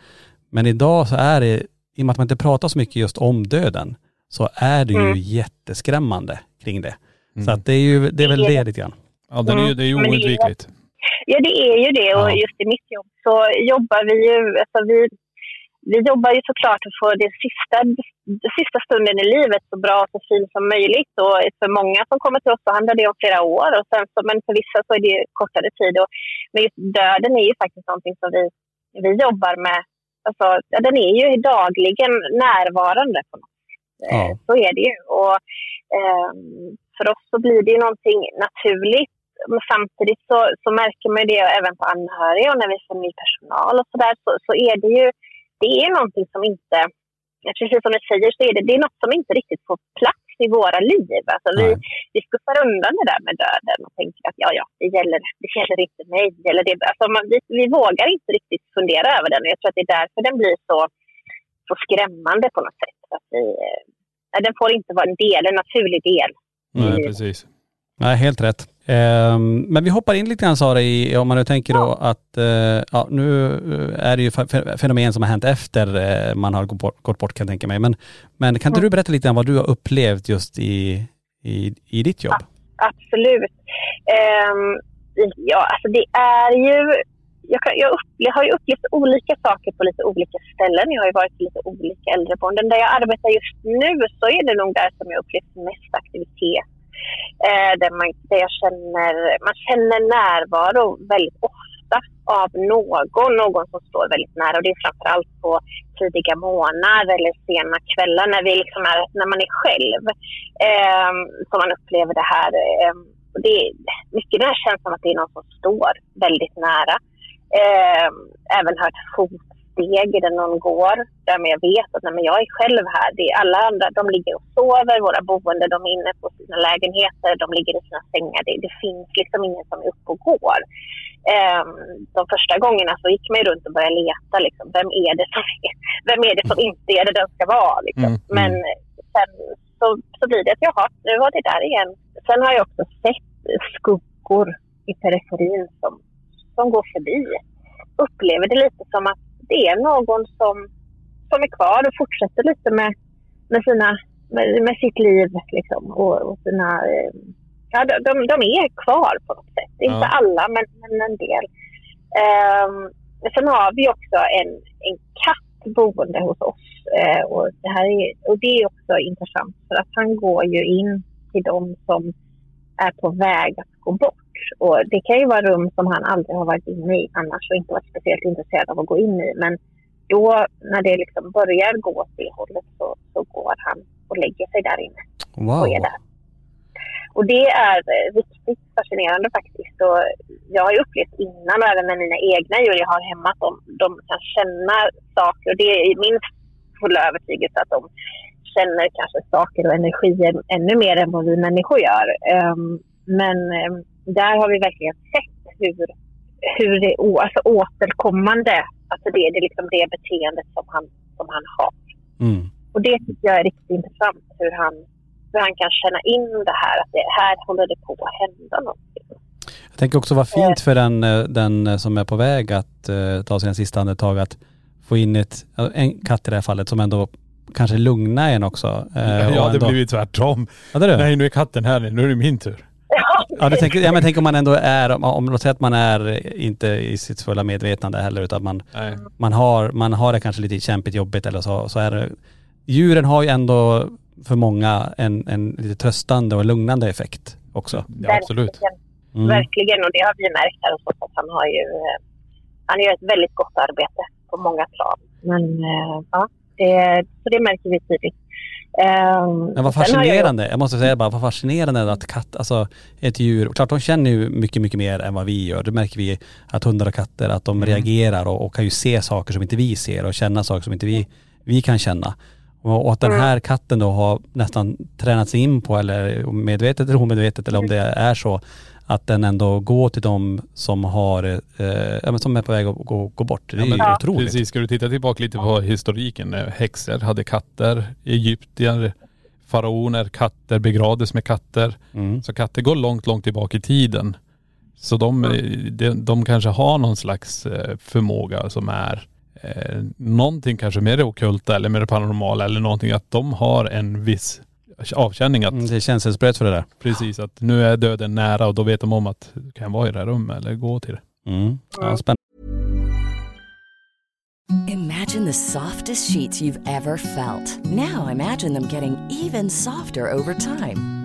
men idag så är det, i och med att man inte pratar så mycket just om döden, så är det ju Mm. jätteskrämmande kring det. Mm. Så att det är ju, det är väl det lite grann. Ja, den är ju, det är ju Mm, det oundvikligt. Ja, det är ju det. Och Ja. just i mitt jobb så jobbar vi ju... Alltså vi, vi jobbar ju såklart för att få det sista, den sista stunden i livet så bra och så fint som möjligt. Och för många som kommer till oss så handlar det om flera år. Och sen så, men för vissa så är det kortare tid. Och, men just döden är ju faktiskt någonting som vi, vi jobbar med. Alltså, den är ju dagligen närvarande på något. Ja. Eh, Så är det ju. Och, Ehm, för oss så blir det ju någonting naturligt. Men samtidigt så, så märker man det även på anhöriga och när vi får ny personal och sådär så, så är det ju det är någonting som inte, precis som du säger, så är det, det är något som inte riktigt får plats i våra liv. Alltså vi, vi skuffar undan det där med döden och tänker att ja, ja, det gäller, det gäller inte mig. Det gäller det. Alltså man, vi, vi vågar inte riktigt fundera över den och jag tror att det är därför den blir så, så skrämmande på något sätt. Att vi, eh, den får inte vara en del, en naturlig del. Nej, precis. Nej, helt rätt. Ehm, men vi hoppar in lite grann Sara i, om man nu tänker då att, eh, ja nu är det ju fe- fenomen som har hänt efter eh, man har gått bort, gått bort kan jag tänka mig. Men, men kan inte du berätta lite grann vad du har upplevt just i, i, i ditt jobb? Absolut. Ehm, ja, alltså det är ju... Jag, kan, jag, upple, har ju upplevt olika saker på lite olika ställen. Jag har ju varit på lite olika äldreboenden. Där jag arbetar just nu så är det nog där som jag upplevt mest aktivitet. Eh, där, man, där jag känner, man känner närvaro väldigt ofta av någon, någon som står väldigt nära. Och det är framförallt på tidiga morgnar eller sena kvällar när, vi liksom är, när man är själv eh, som man upplever det här. Eh, det det, mycket det här känns som att det är någon som står väldigt nära. Eh, även hört fotsteg där någon går. Där jag vet att nej, men jag är själv här. Det är alla andra de ligger och sover. Våra boende de är inne på sina lägenheter. De ligger i sina sängar. Det, det finns liksom ingen som är uppe och går. Eh, de första gångerna så gick man runt och började leta. Liksom, vem, är det som är, vem är det som inte är det den ska vara? Liksom. Mm, mm. Men sen så, så blir det att jaha, nu var det där igen. Sen har jag också sett skuggor i periferin som, som går förbi. Upplever det lite som att det är någon som, som är kvar och fortsätter lite med, med, sina, med, med sitt liv liksom, och, och sina... Eh, ja, de, de, de är kvar på något sätt. Inte Ja. alla, men, men en del. Um, sen har vi också en, en katt boende hos oss. Eh, och, det här är, och det är också intressant för att han går ju in till de som är på väg att gå bort. Och det kan ju vara rum som han aldrig har varit inne i annars och inte varit speciellt intresserad av att gå in i. Men då när det liksom börjar gå åt det hållet så, så går han och lägger sig där inne Wow. och är där. Och det är eh, riktigt fascinerande faktiskt. Och jag har ju upplevt innan och även med mina egna djur jag har hemma att de, de kan känna saker. Och det är min fulla övertygelse att de känner kanske saker och energier ännu mer än vad vi människor gör. Ehm, men ehm, där har vi verkligen sett hur, hur det alltså återkommande, alltså det, det är liksom det beteendet som han, som han har. Mm. Och det tycker jag är riktigt intressant hur han, hur han kan känna in det här, att det här håller det på att hända någonting. Jag tänker också vad fint för den, eh, den som är på väg att eh, ta sina sista andetag att få in ett, en katt i det här fallet som ändå kanske lugnar en också. Eh, och ja, det ändå- blir ju tvärtom. Ja, det är det. Nej, nu är katten här, nu är det min tur. Ja, du tänker, ja men tänk om man ändå är, om, om låt säga att man är inte i sitt fulla medvetande heller utan man, Nej. man har, man har det kanske lite kämpigt, jobbigt eller så, så är det, djuren har ju ändå för många en, en lite tröstande och lugnande effekt också. Ja, absolut. Verkligen. Mm. Verkligen, och det har vi märkt här hos oss att han har ju, eh, han gör ett väldigt gott arbete på många plan. Men eh, ja, det, så det märker vi tydligt. Ehm, Men vad har jag fascinerande, jag måste säga bara vad fascinerande att katt, alltså ett djur, klart de känner ju mycket, mycket mer än vad vi gör. Det märker vi att hundar och katter, att de reagerar och, och kan ju se saker som inte vi ser och känna saker som inte vi, vi kan känna. Och, och att den här katten då har nästan tränat sig in på, eller medvetet eller omedvetet, eller om det är så, att den ändå går till de som har, eh, som är på väg att gå, gå bort. Det är ju Ja. otroligt. Precis, ska du titta tillbaka lite på historiken. eh, Häxor hade katter, egyptier, faraoner, katter begravdes med katter. Mm. Så katter går långt, långt tillbaka i tiden. Så de, eh, de, de kanske har någon slags eh, förmåga som är eh, någonting kanske med det ockulta eller det paranormala eller någonting att de har en viss avkänning att Mm, Det är känselspröt för det där. precis att nu är döden nära och då vet de om att du kan vara i det här rummet eller gå till det. Mm. Ja, spännande. Imagine the softest sheets you've ever felt. Now imagine them getting even softer over time.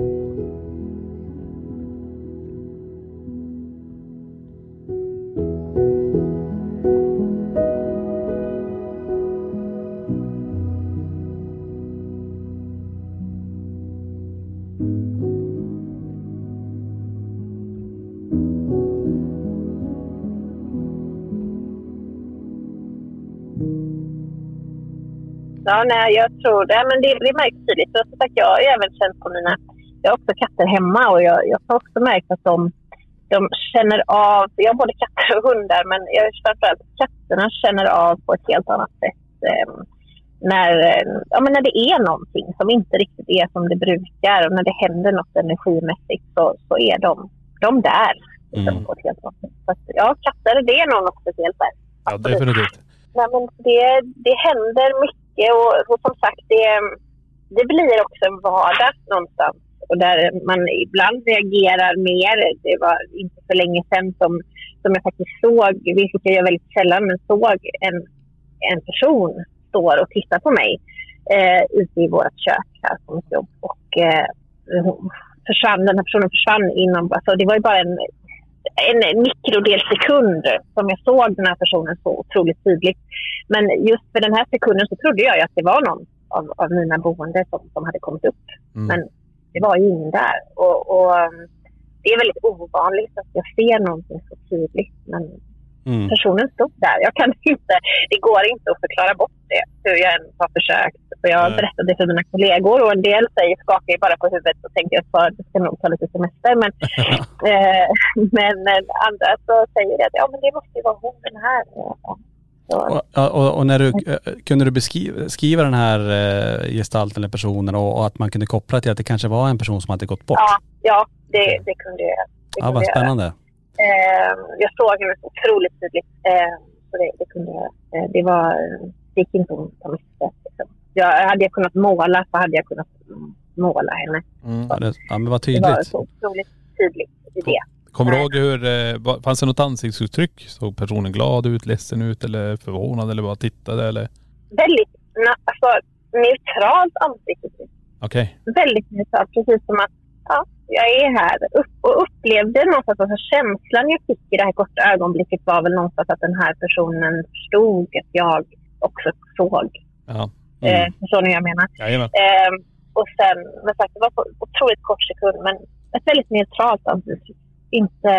Ja, nej, jag tror det. Men det, det märks tydligt. Och som sagt, jag har ju även känt på mina... Jag har också katter hemma och jag, jag har också märkt att de, de känner av... Jag har både katter och hundar, men jag framförallt katterna känner av på ett helt annat sätt. Eh, när, ja, men när det är någonting som inte riktigt är som det brukar och när det händer något energimässigt så, så är de, de där. Mm. på ett helt annat sätt. Så ja, katter, det är nog något speciellt där. Ja, definitivt. Nej, men det, det händer mycket och, och som sagt, det, det blir också en vardag någonstans. Och där man ibland reagerar mer. Det var inte så länge sedan som, som jag faktiskt såg, vilket jag gör väldigt sällan, men såg en, en person står och tittar på mig eh, ute i vårt kök här på mitt jobb. Och eh, försvann, den här personen försvann inom, alltså det var ju bara en en mikrodel sekund som jag såg den här personen så otroligt tydligt. Men just för den här sekunden så trodde jag att det var någon av, av mina boende som, som hade kommit upp. Mm. Men det var ju ingen där. Och, och um, det är väldigt ovanligt att jag ser någonting så tydligt. Men Mm. personen stod där. Jag kan *laughs* inte, det går inte att förklara bort det hur jag än har försökt. Så jag Nej. berättade för mina kollegor och en del säger, skakar ju bara på huvudet och tänker att jag ska nog ta lite semester. Men, *laughs* eh, men andra så säger det att ja, men det måste ju vara hon den här. Och, och, och när du, eh, kunde du beskriva skriva den här eh, gestalten eller personen och, och att man kunde koppla till att det kanske var en person som hade gått bort? ja, ja det, det kunde jag. Det Ja, kunde vad spännande. Eh, jag så otroligt tydligt. Eh, så det, det kunde. Eh, det var, det gick inte att ta miste. Liksom. Jag, hade jag kunnat måla så hade jag kunnat mm, måla henne. Mm. Det, ja men vad Det var tydligt. så otroligt tydligt i det. Kommer du ihåg hur, eh, fanns det något ansiktsuttryck? Såg personen glad ut, ledsen ut eller förvånad eller bara tittade eller? Väldigt na, alltså, neutralt ansiktsuttryck. Okej. Väldigt neutralt. Precis som att ja, jag är här. Upp, och upplevde någonstans, alltså känslan jag fick i det här korta ögonblicket var väl någonstans att den här personen förstod att jag också såg. Ja. Eh, Mm. förstår ni vad jag menar? Jajamän. Ehm, och sen, men sagt, det var på otroligt kort sekund, men ett väldigt neutralt ansiktsuttryck. Inte,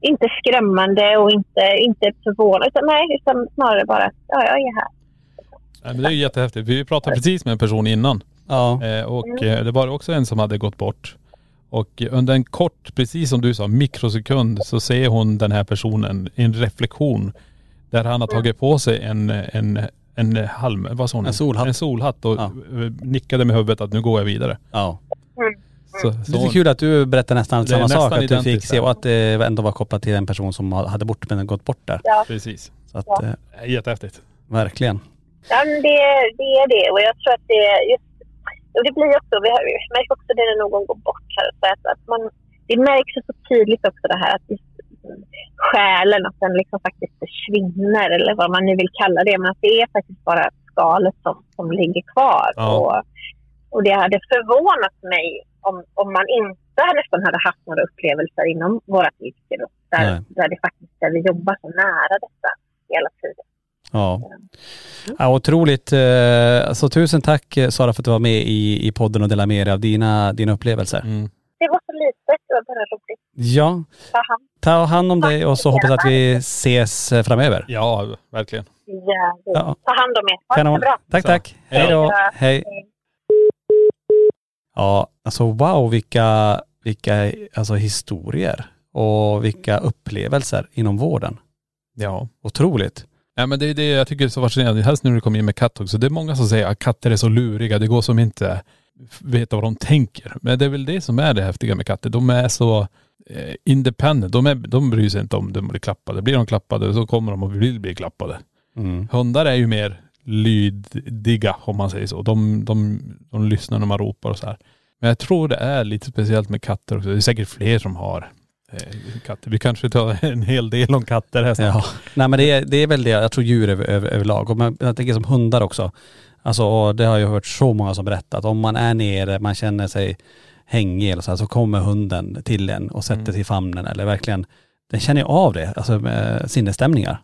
inte skrämmande och inte, inte förvånad, utan nej, utan snarare bara att ja, jag är här. Nej, men det är ju jättehäftigt. Vi pratade precis med en person innan. Ja. Eh, och eh, det var också en som hade gått bort. Och under en kort, precis som du sa, mikrosekund så ser hon den här personen i en reflektion där han har tagit på sig en, en, en halm, vad sa hon? En solhatt. En solhatt och Ja. nickade med huvudet att nu går jag vidare. ja. Så, Det är så, kul att du berättar nästan samma sak. nästan Att du fick se ja. och att det ändå var kopplat till en person som hade bort men gått bort där. precis. Så att, Ja. eh, Eh, Jättehäftigt. verkligen. Ja, men det, det är det. Och jag tror att det är just... Och det blir också, vi har- vi märker också det när någon går bort här. Så att, att man, det märks så tydligt också det här att själen, att den liksom faktiskt försvinner eller vad man nu vill kalla det. Men att det är faktiskt bara skalet som, som ligger kvar. Ja. Och, Och det hade förvånat mig om, om man inte nästan hade haft några upplevelser inom vårt yrke. då, Där, Nej. där, det faktiskt, där vi jobbar så nära detta hela tiden. Ja. ja otroligt. eh, Så tusen tack eh, Sara för att du var med i, i podden och delade med dig av dina, dina upplevelser. Mm. Det var så litet, det var bara roligt. Ja, Ta hand, ta hand om dig och så hoppas att vi ses eh, framöver. Ja, verkligen. Ja. Ta hand om er. Ha det Kanon. så bra. Tack, Så. tack. Hej då. Hej. Ja, alltså wow vilka, vilka alltså, historier och vilka upplevelser inom vården. Ja. Otroligt. Ja men det är det jag tycker är så fascinerande. Helst när du kommer in med katt också. Det är många som säger att katter är så luriga. Det går som inte veta vad de tänker. Men det är väl det som är det häftiga med katter. De är så eh, independent. De, är, de bryr sig inte om de blir klappade. Blir de klappade så kommer de och vill bli klappade. Mm. Hundar är ju mer lydiga om man säger så. De, de, de lyssnar när man ropar och så här. Men jag tror det är lite speciellt med katter också. Det är säkert fler som har katter. Vi kanske tar en hel del om katter här snart. Ja. Nej men det är, det är väl det, jag tror djur över, över, överlag. Och man, jag tänker som hundar också. Alltså det har jag hört så många som berättat. Om man är nere, man känner sig hängig eller så här, så kommer hunden till en och sätter sig i famnen eller verkligen, den känner ju av det, alltså sinnesstämningar.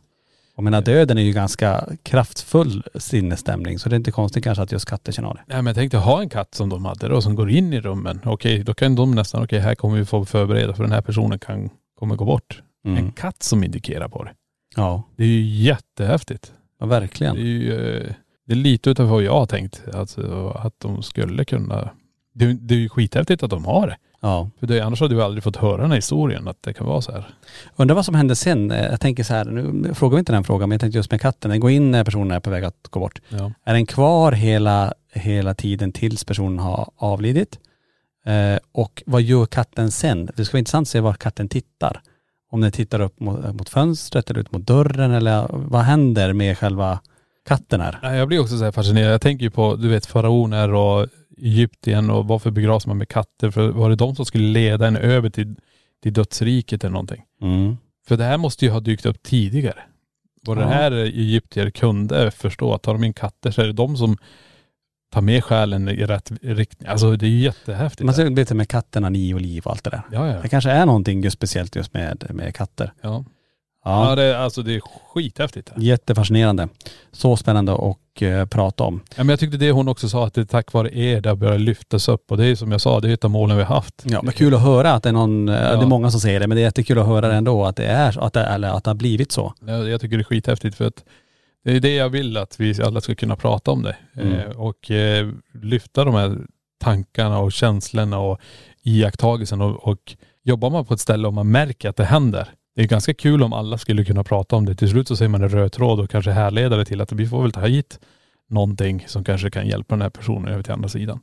Jag menar döden är ju ganska kraftfull sinnesstämning så det är inte konstigt kanske att just katter känner av det. Nej men jag tänkte ha en katt som de hade då, som går in i rummen. Okej, då kan de nästan, okej här kommer vi få förbereda för den här personen kan, kommer gå bort. Mm. En katt som indikerar på det. Ja, Det är ju jättehäftigt. ja Det är verkligen. ju, eh, det är lite utav vad jag har tänkt. Alltså att de skulle kunna, det, är- det är ju skithäftigt att de har det. Ja. För det, annars hade vi aldrig fått höra den här historien att det kan vara så här. Undrar vad som hände sen. Eh, Jag tänker så här, nu frågar vi inte den frågan men jag tänkte just med katten. Den går in när personen är på väg att gå bort. Ja. Är den kvar hela, hela tiden tills personen har avlidit? Eh, och vad gör katten sen? Det ska vara intressant att se var katten tittar. Om den tittar upp mot, mot fönstret eller ut mot dörren eller vad händer med själva katten här? Jag blir också så här fascinerad. Jag tänker ju på, du vet faraoner och Egypten och varför begravs man med katter? För var det de som skulle leda en över till, till dödsriket eller någonting? Mm. För det här måste ju ha dykt upp tidigare. Och det här egyptier kunde förstå att tar de in katter så är det de som tar med själen i rätt riktning. Alltså det är ju jättehäftigt. Man ser lite med katterna, ni och liv och allt det där. ja, ja. Det kanske är någonting just speciellt just med, med katter. ja. Ja, ja det, är- alltså det är skithäftigt. jättefascinerande. Så spännande att eh, prata om. Ja, men jag tyckte det hon också sa att det är tack vare er det har börjat lyftas upp. Och det är som jag sa, det är ett av målen vi har haft. Ja men kul att höra att det är någon, eh, Ja. det är många som säger det, men det är jättekul att höra det ändå att det är att det, eller att det har blivit så. Jag, jag tycker det är skithäftigt för att det är det jag vill att vi alla ska kunna prata om det. Mm. Eh, och eh, lyfta de här tankarna och känslorna och iakttagelsen och, och jobbar man på ett ställe och man märker att det händer. Det är ganska kul om alla skulle kunna prata om det. Till slut så ser man en röd tråd och kanske härleder det till att vi får väl ta hit någonting som kanske kan hjälpa den här personen över till andra sidan.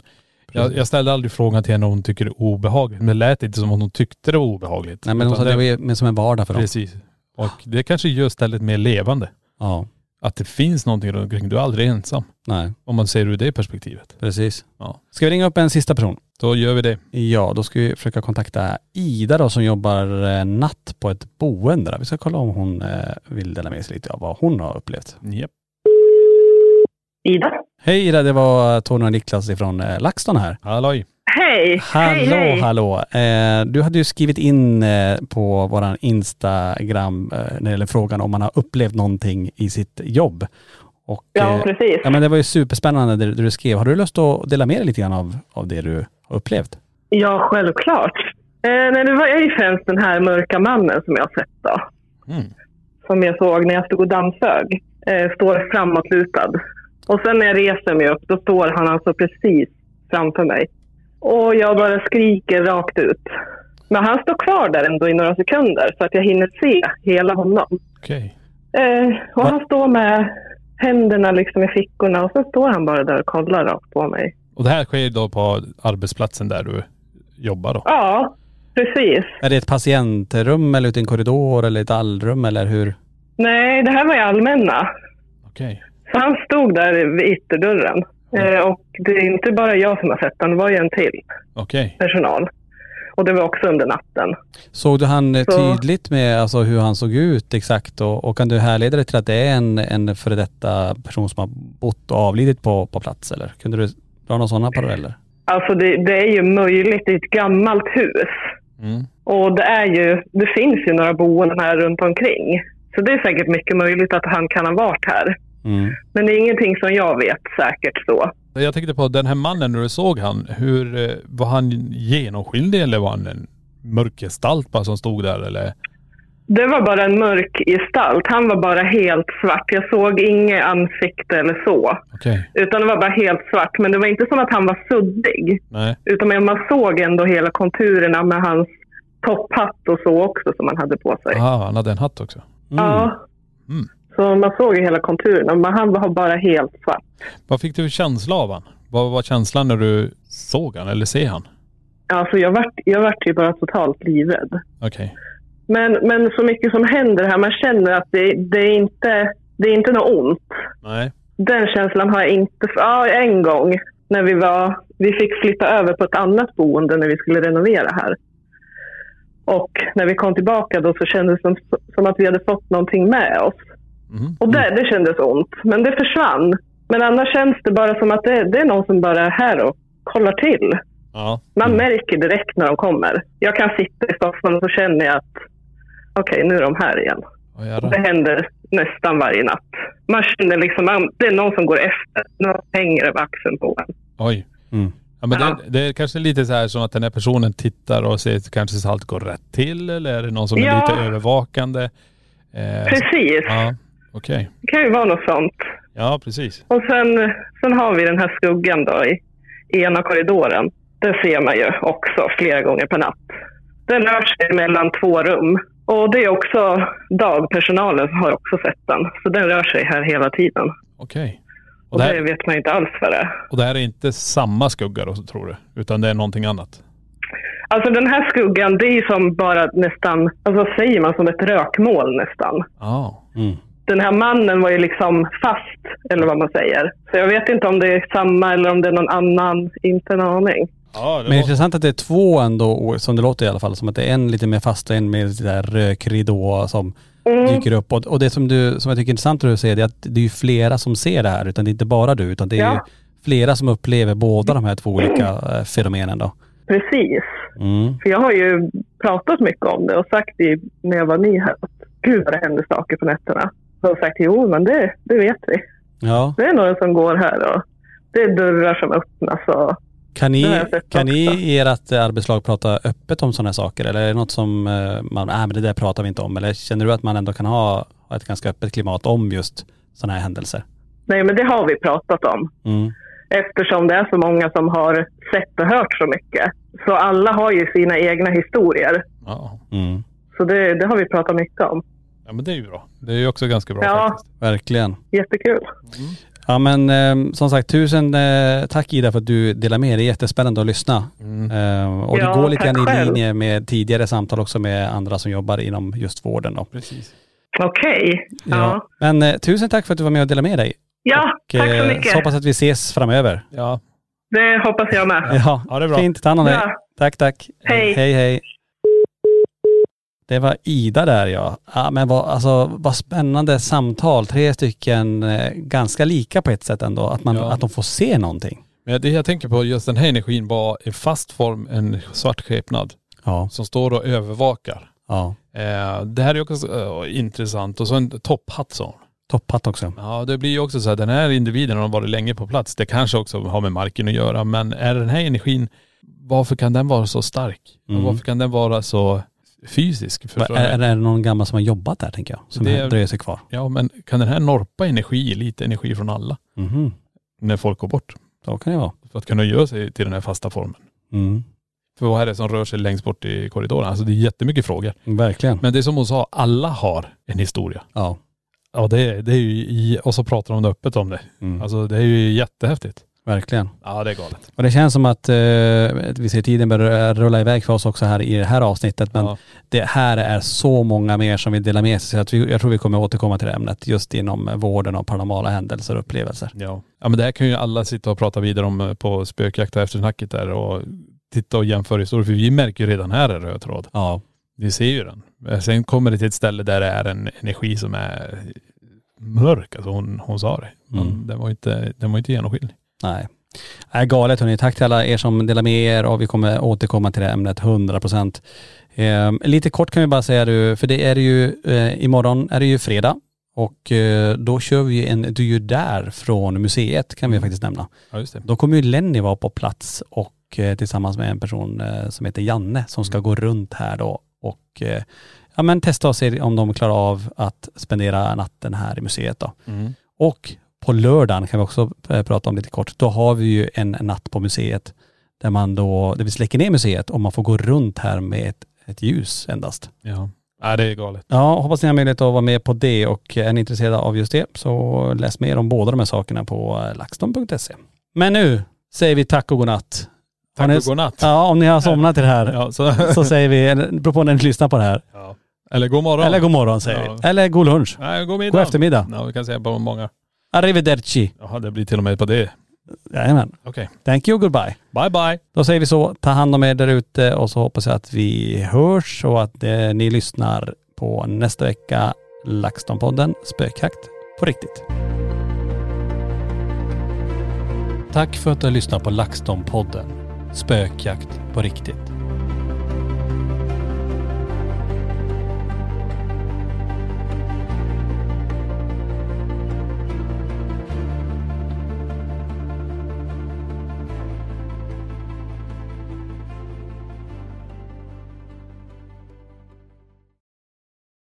Jag, jag ställde aldrig frågan till henne om hon tycker det är obehagligt, men det lät inte som om hon tyckte det var obehagligt. Nej men hon sa att det var som en vardag för dem. Precis. Och det kanske gör stället mer levande. Ja, Att det finns någonting runt omkring. Du är aldrig ensam. nej Om man ser det ur det perspektivet. precis. Ja. Ska vi ringa upp en sista person? Då gör vi det. Ja, då ska vi försöka kontakta Ida då som jobbar eh, natt på ett boende. där. Vi ska kolla om hon eh, vill dela med sig lite av vad hon har upplevt. Japp. Ida? Hej Ida, det var Tony och Niklas ifrån eh, LaxTon här. Halloj. Hej! Hallå, hej, hej. hallå. Eh, du hade ju skrivit in eh, på våran Instagram eh, när det gäller frågan om man har upplevt någonting i sitt jobb. Och, Ja, precis. ja men det var ju superspännande det, det du skrev. Har du lust att dela med dig lite grann av, av det du har upplevt? Ja, självklart. Eh, nej, det var ju främst den här mörka mannen som jag sett då. Mm. Som jag såg när jag stod och dammsög. Eh, står framåtlutad. Och sen när jag reser mig upp, då står han alltså precis framför mig. Och jag bara skriker rakt ut. Men han står kvar där ändå i några sekunder så att jag hinner se hela honom. Okej. Eh, och Va? han står med händerna liksom i fickorna och sen står han bara där och kollar rakt på mig. Och det här sker då på arbetsplatsen där du jobbar då? Ja, precis. Är det ett patientrum eller ute i en korridor eller ett allrum eller hur? Nej, det här var i allmänna. Okej. Så han stod där vid ytterdörren. Eh, och det är inte bara jag som har sett honom, det var ju en till Okej. personal. Och det var också under natten. Såg du han eh, Så- tydligt med alltså, hur han såg ut exakt och, och kan du härleda det till att det är en, en före detta person som har bott och avlidit på, på plats eller? Kunde du Dra några sådana paralleller. Alltså det, det är ju möjligt i ett gammalt hus. Mm. Och det, är ju, det finns ju några boenden här runt omkring. Så det är säkert mycket möjligt att han kan ha varit här. Mm. Men det är ingenting som jag vet säkert så. Jag tänkte på den här mannen när du såg han. Hur, eh, var han genomskinlig eller var han en mörk gestalt bara som stod där eller? Det var bara en mörk gestalt. Han var bara helt svart. Jag såg inget ansikte eller så. Okej. Utan det var bara helt svart. Men det var inte som att han var suddig. Nej. Utan man såg ändå hela konturerna med hans topphatt och så också som han hade på sig. Ah, han hade en hatt också. Ja. Mm. Så man såg ju hela konturerna. Men han var bara helt svart. Vad fick du för känsla av han? Vad var känslan när du såg han eller ser han? Alltså jag vart, jag vart ju bara totalt livrädd. Okej. Men, men så mycket som händer här, man känner att det, det, är, inte, det är inte något ont. Nej. Den känslan har jag inte... Ja, en gång när vi var... Vi fick flytta över på ett annat boende när vi skulle renovera här. Och när vi kom tillbaka då så kändes det som, som att vi hade fått någonting med oss. Mhm. Och det, det kändes ont. Men det försvann. Men annars känns det bara som att det, det är någon som bara är här och kollar till. Ja. Man märker direkt när de kommer. Jag kan sitta i soffan och så känner jag att okej, nu är de här igen. Det händer nästan varje natt. Man känner liksom att det är någon som går efter. Någon hänger över axeln på en. Oj. Mm. Ja, men Ja. det, det är kanske lite så här som att den här personen tittar och ser att kanske så allt går rätt till eller är det någon som är Ja. lite övervakande? Eh, Precis. Ja, okej. Det kan ju vara något sånt. Ja, precis. Och sen, sen har vi den här skuggan då i, i ena korridoren. Den ser man ju också flera gånger per natt. Den rör sig mellan två rum. Och det är också dagpersonalen har också sett den. Så den rör sig här hela tiden. Okej. Och, Och det vet man inte alls vad det är. och det här är inte samma skugga då, tror du? Utan det är någonting annat? Alltså den här skuggan, det är som bara nästan, alltså vad säger man, som ett rökmoln nästan. Ja. Mm. Den här mannen var ju liksom fast, eller vad man säger. Så jag vet inte om det är samma eller om det är någon annan, inte en aning. Ja, det Men var... intressant att det är två ändå, som det låter i alla fall, som att det är en lite mer fast och en med lite där rökridå som Mm. dyker upp. Och, och det som, du, som jag tycker är intressant att du säger, det är att det är ju flera som ser det här, utan det är inte bara du, utan det är Ja. flera som upplever båda de här två olika eh, fenomenen då. Precis. Mm. För jag har ju pratat mycket om det och sagt i, när jag var ny här att gud vad det händer saker på nätterna. Har sagt jo men det, det vet vi. Ja. Det är några som går här och det är dörrar som öppnas och Kan ni, kan ni i ert eh, arbetslag prata öppet om sådana saker? Eller är det något som eh, man, nej men det där pratar vi inte om? Eller känner du att man ändå kan ha, ett ganska öppet klimat om just sådana här händelser? nej men det har vi pratat om. Mm. eftersom det är så många som har sett och hört så mycket. Så alla har ju sina egna historier. Ja. Mm. Så det, det har vi pratat mycket om. ja, men det är ju bra. Det är ju också ganska bra Ja. faktiskt. Verkligen. Jättekul. Ja men eh, som sagt tusen eh, tack Ida för att du delar med dig. Det är jättespännande att lyssna. Mm. Eh, och Ja, det går lite grann i själv. linje med tidigare samtal också med andra som jobbar inom just vården då. Precis. Okej. Ja. Men eh, tusen tack för att du var med och delade med dig. ja, Och, tack så eh, mycket. Så hoppas att vi ses framöver. Ja. Det hoppas jag med. Ja, Ja, det är bra. Fint, ta hand om dig. Ja. Tack, tack. Hej. Hej, hej. Det var Ida där ja. ja men vad, alltså, vad spännande samtal. Tre stycken eh, ganska lika på ett sätt ändå. Att, man, Ja. att de får se någonting. Men det jag tänker på, just den här energin var i fast form en svart skepnad Ja, som står och övervakar. ja. Eh, det här är också eh, intressant. Och så en topphatt hon. Topphatt också. Ja det blir ju också så här, den här individen har varit länge på plats. Det kanske också har med marken att göra. Men är den här energin, varför kan den vara så stark? Mm. Och varför kan den vara så fysisk? Va, är, är det någon gammal som har jobbat där tänker jag? Som Det- dröjer sig kvar? Ja men kan den här norpa energi, lite energi från alla? Mhm. När folk går bort. Så kan det vara. För att kunna göra sig till den här fasta formen. Mm. För vad är det som rör sig längst bort i korridoren? Alltså det är jättemycket frågor. Verkligen. Men det är som hon sa, alla har en historia. Ja. Ja det det är ju, i- och så pratar de öppet om det. Mm. Alltså det är ju jättehäftigt. Verkligen. Ja det är galet. Och det känns som att eh, vi ser tiden börjar rulla iväg för oss också här i det här avsnittet. Men Ja. det här är så många mer som vill dela med sig. Så att vi, jag tror vi kommer återkomma till det ämnet just inom vården av paranormala händelser och upplevelser. Ja. ja men det här kan ju alla sitta och prata vidare om eh, på spökjakt och eftersnacket där och titta och jämföra historier. För vi märker ju redan här en röd tråd. Ja. Vi ser ju den. Men Sen kommer det till ett ställe där det är en energi som är mörk. Alltså hon, hon sa det. Mm. Den var inte, den var inte genomskinlig. Nej. Nej, galet hörni. Tack till alla er som delar med er och vi kommer återkomma till det ämnet 100%. Eh, lite kort kan vi bara säga du, för det är ju, eh, imorgon är det ju fredag och eh, då kör vi en Du är där från museet kan vi faktiskt nämna. Ja just det. Då kommer ju Lenny vara på plats och eh, tillsammans med en person eh, som heter Janne som ska gå runt här då och eh, ja men testa och se om de klarar av att spendera natten här i museet då. Mm. Och på lördagen kan vi också eh, prata om lite kort. Då har vi ju en natt på museet där man då, där vi släcker ner museet och man får gå runt här med ett, ett ljus endast. Ja. Nej det är galet. Ja, hoppas ni har möjlighet att vara med på det och är ni intresserade av just det så läs mer om båda de här sakerna på eh, laxton.se. Men nu säger vi tack och godnatt. Tack och godnatt. Ja, om ni har somnat till det här *laughs* Ja, så, så säger vi, beror på när ni lyssnar på det här. ja. Eller god morgon. Eller god morgon säger Ja. vi. Eller god lunch. Nej, god middag. God eftermiddag. Ja, vi kan säga på många. Arrivederci. Jaha, det blir till och med på det. Jajamän. Okej. Thank you, goodbye. Bye bye. Då säger vi så, ta hand om er där ute och så hoppas jag att vi hörs och att eh, ni lyssnar på nästa vecka LaxTon-podden Spökjakt på riktigt. Tack för att du har lyssnat på LaxTon-podden Spökjakt på riktigt.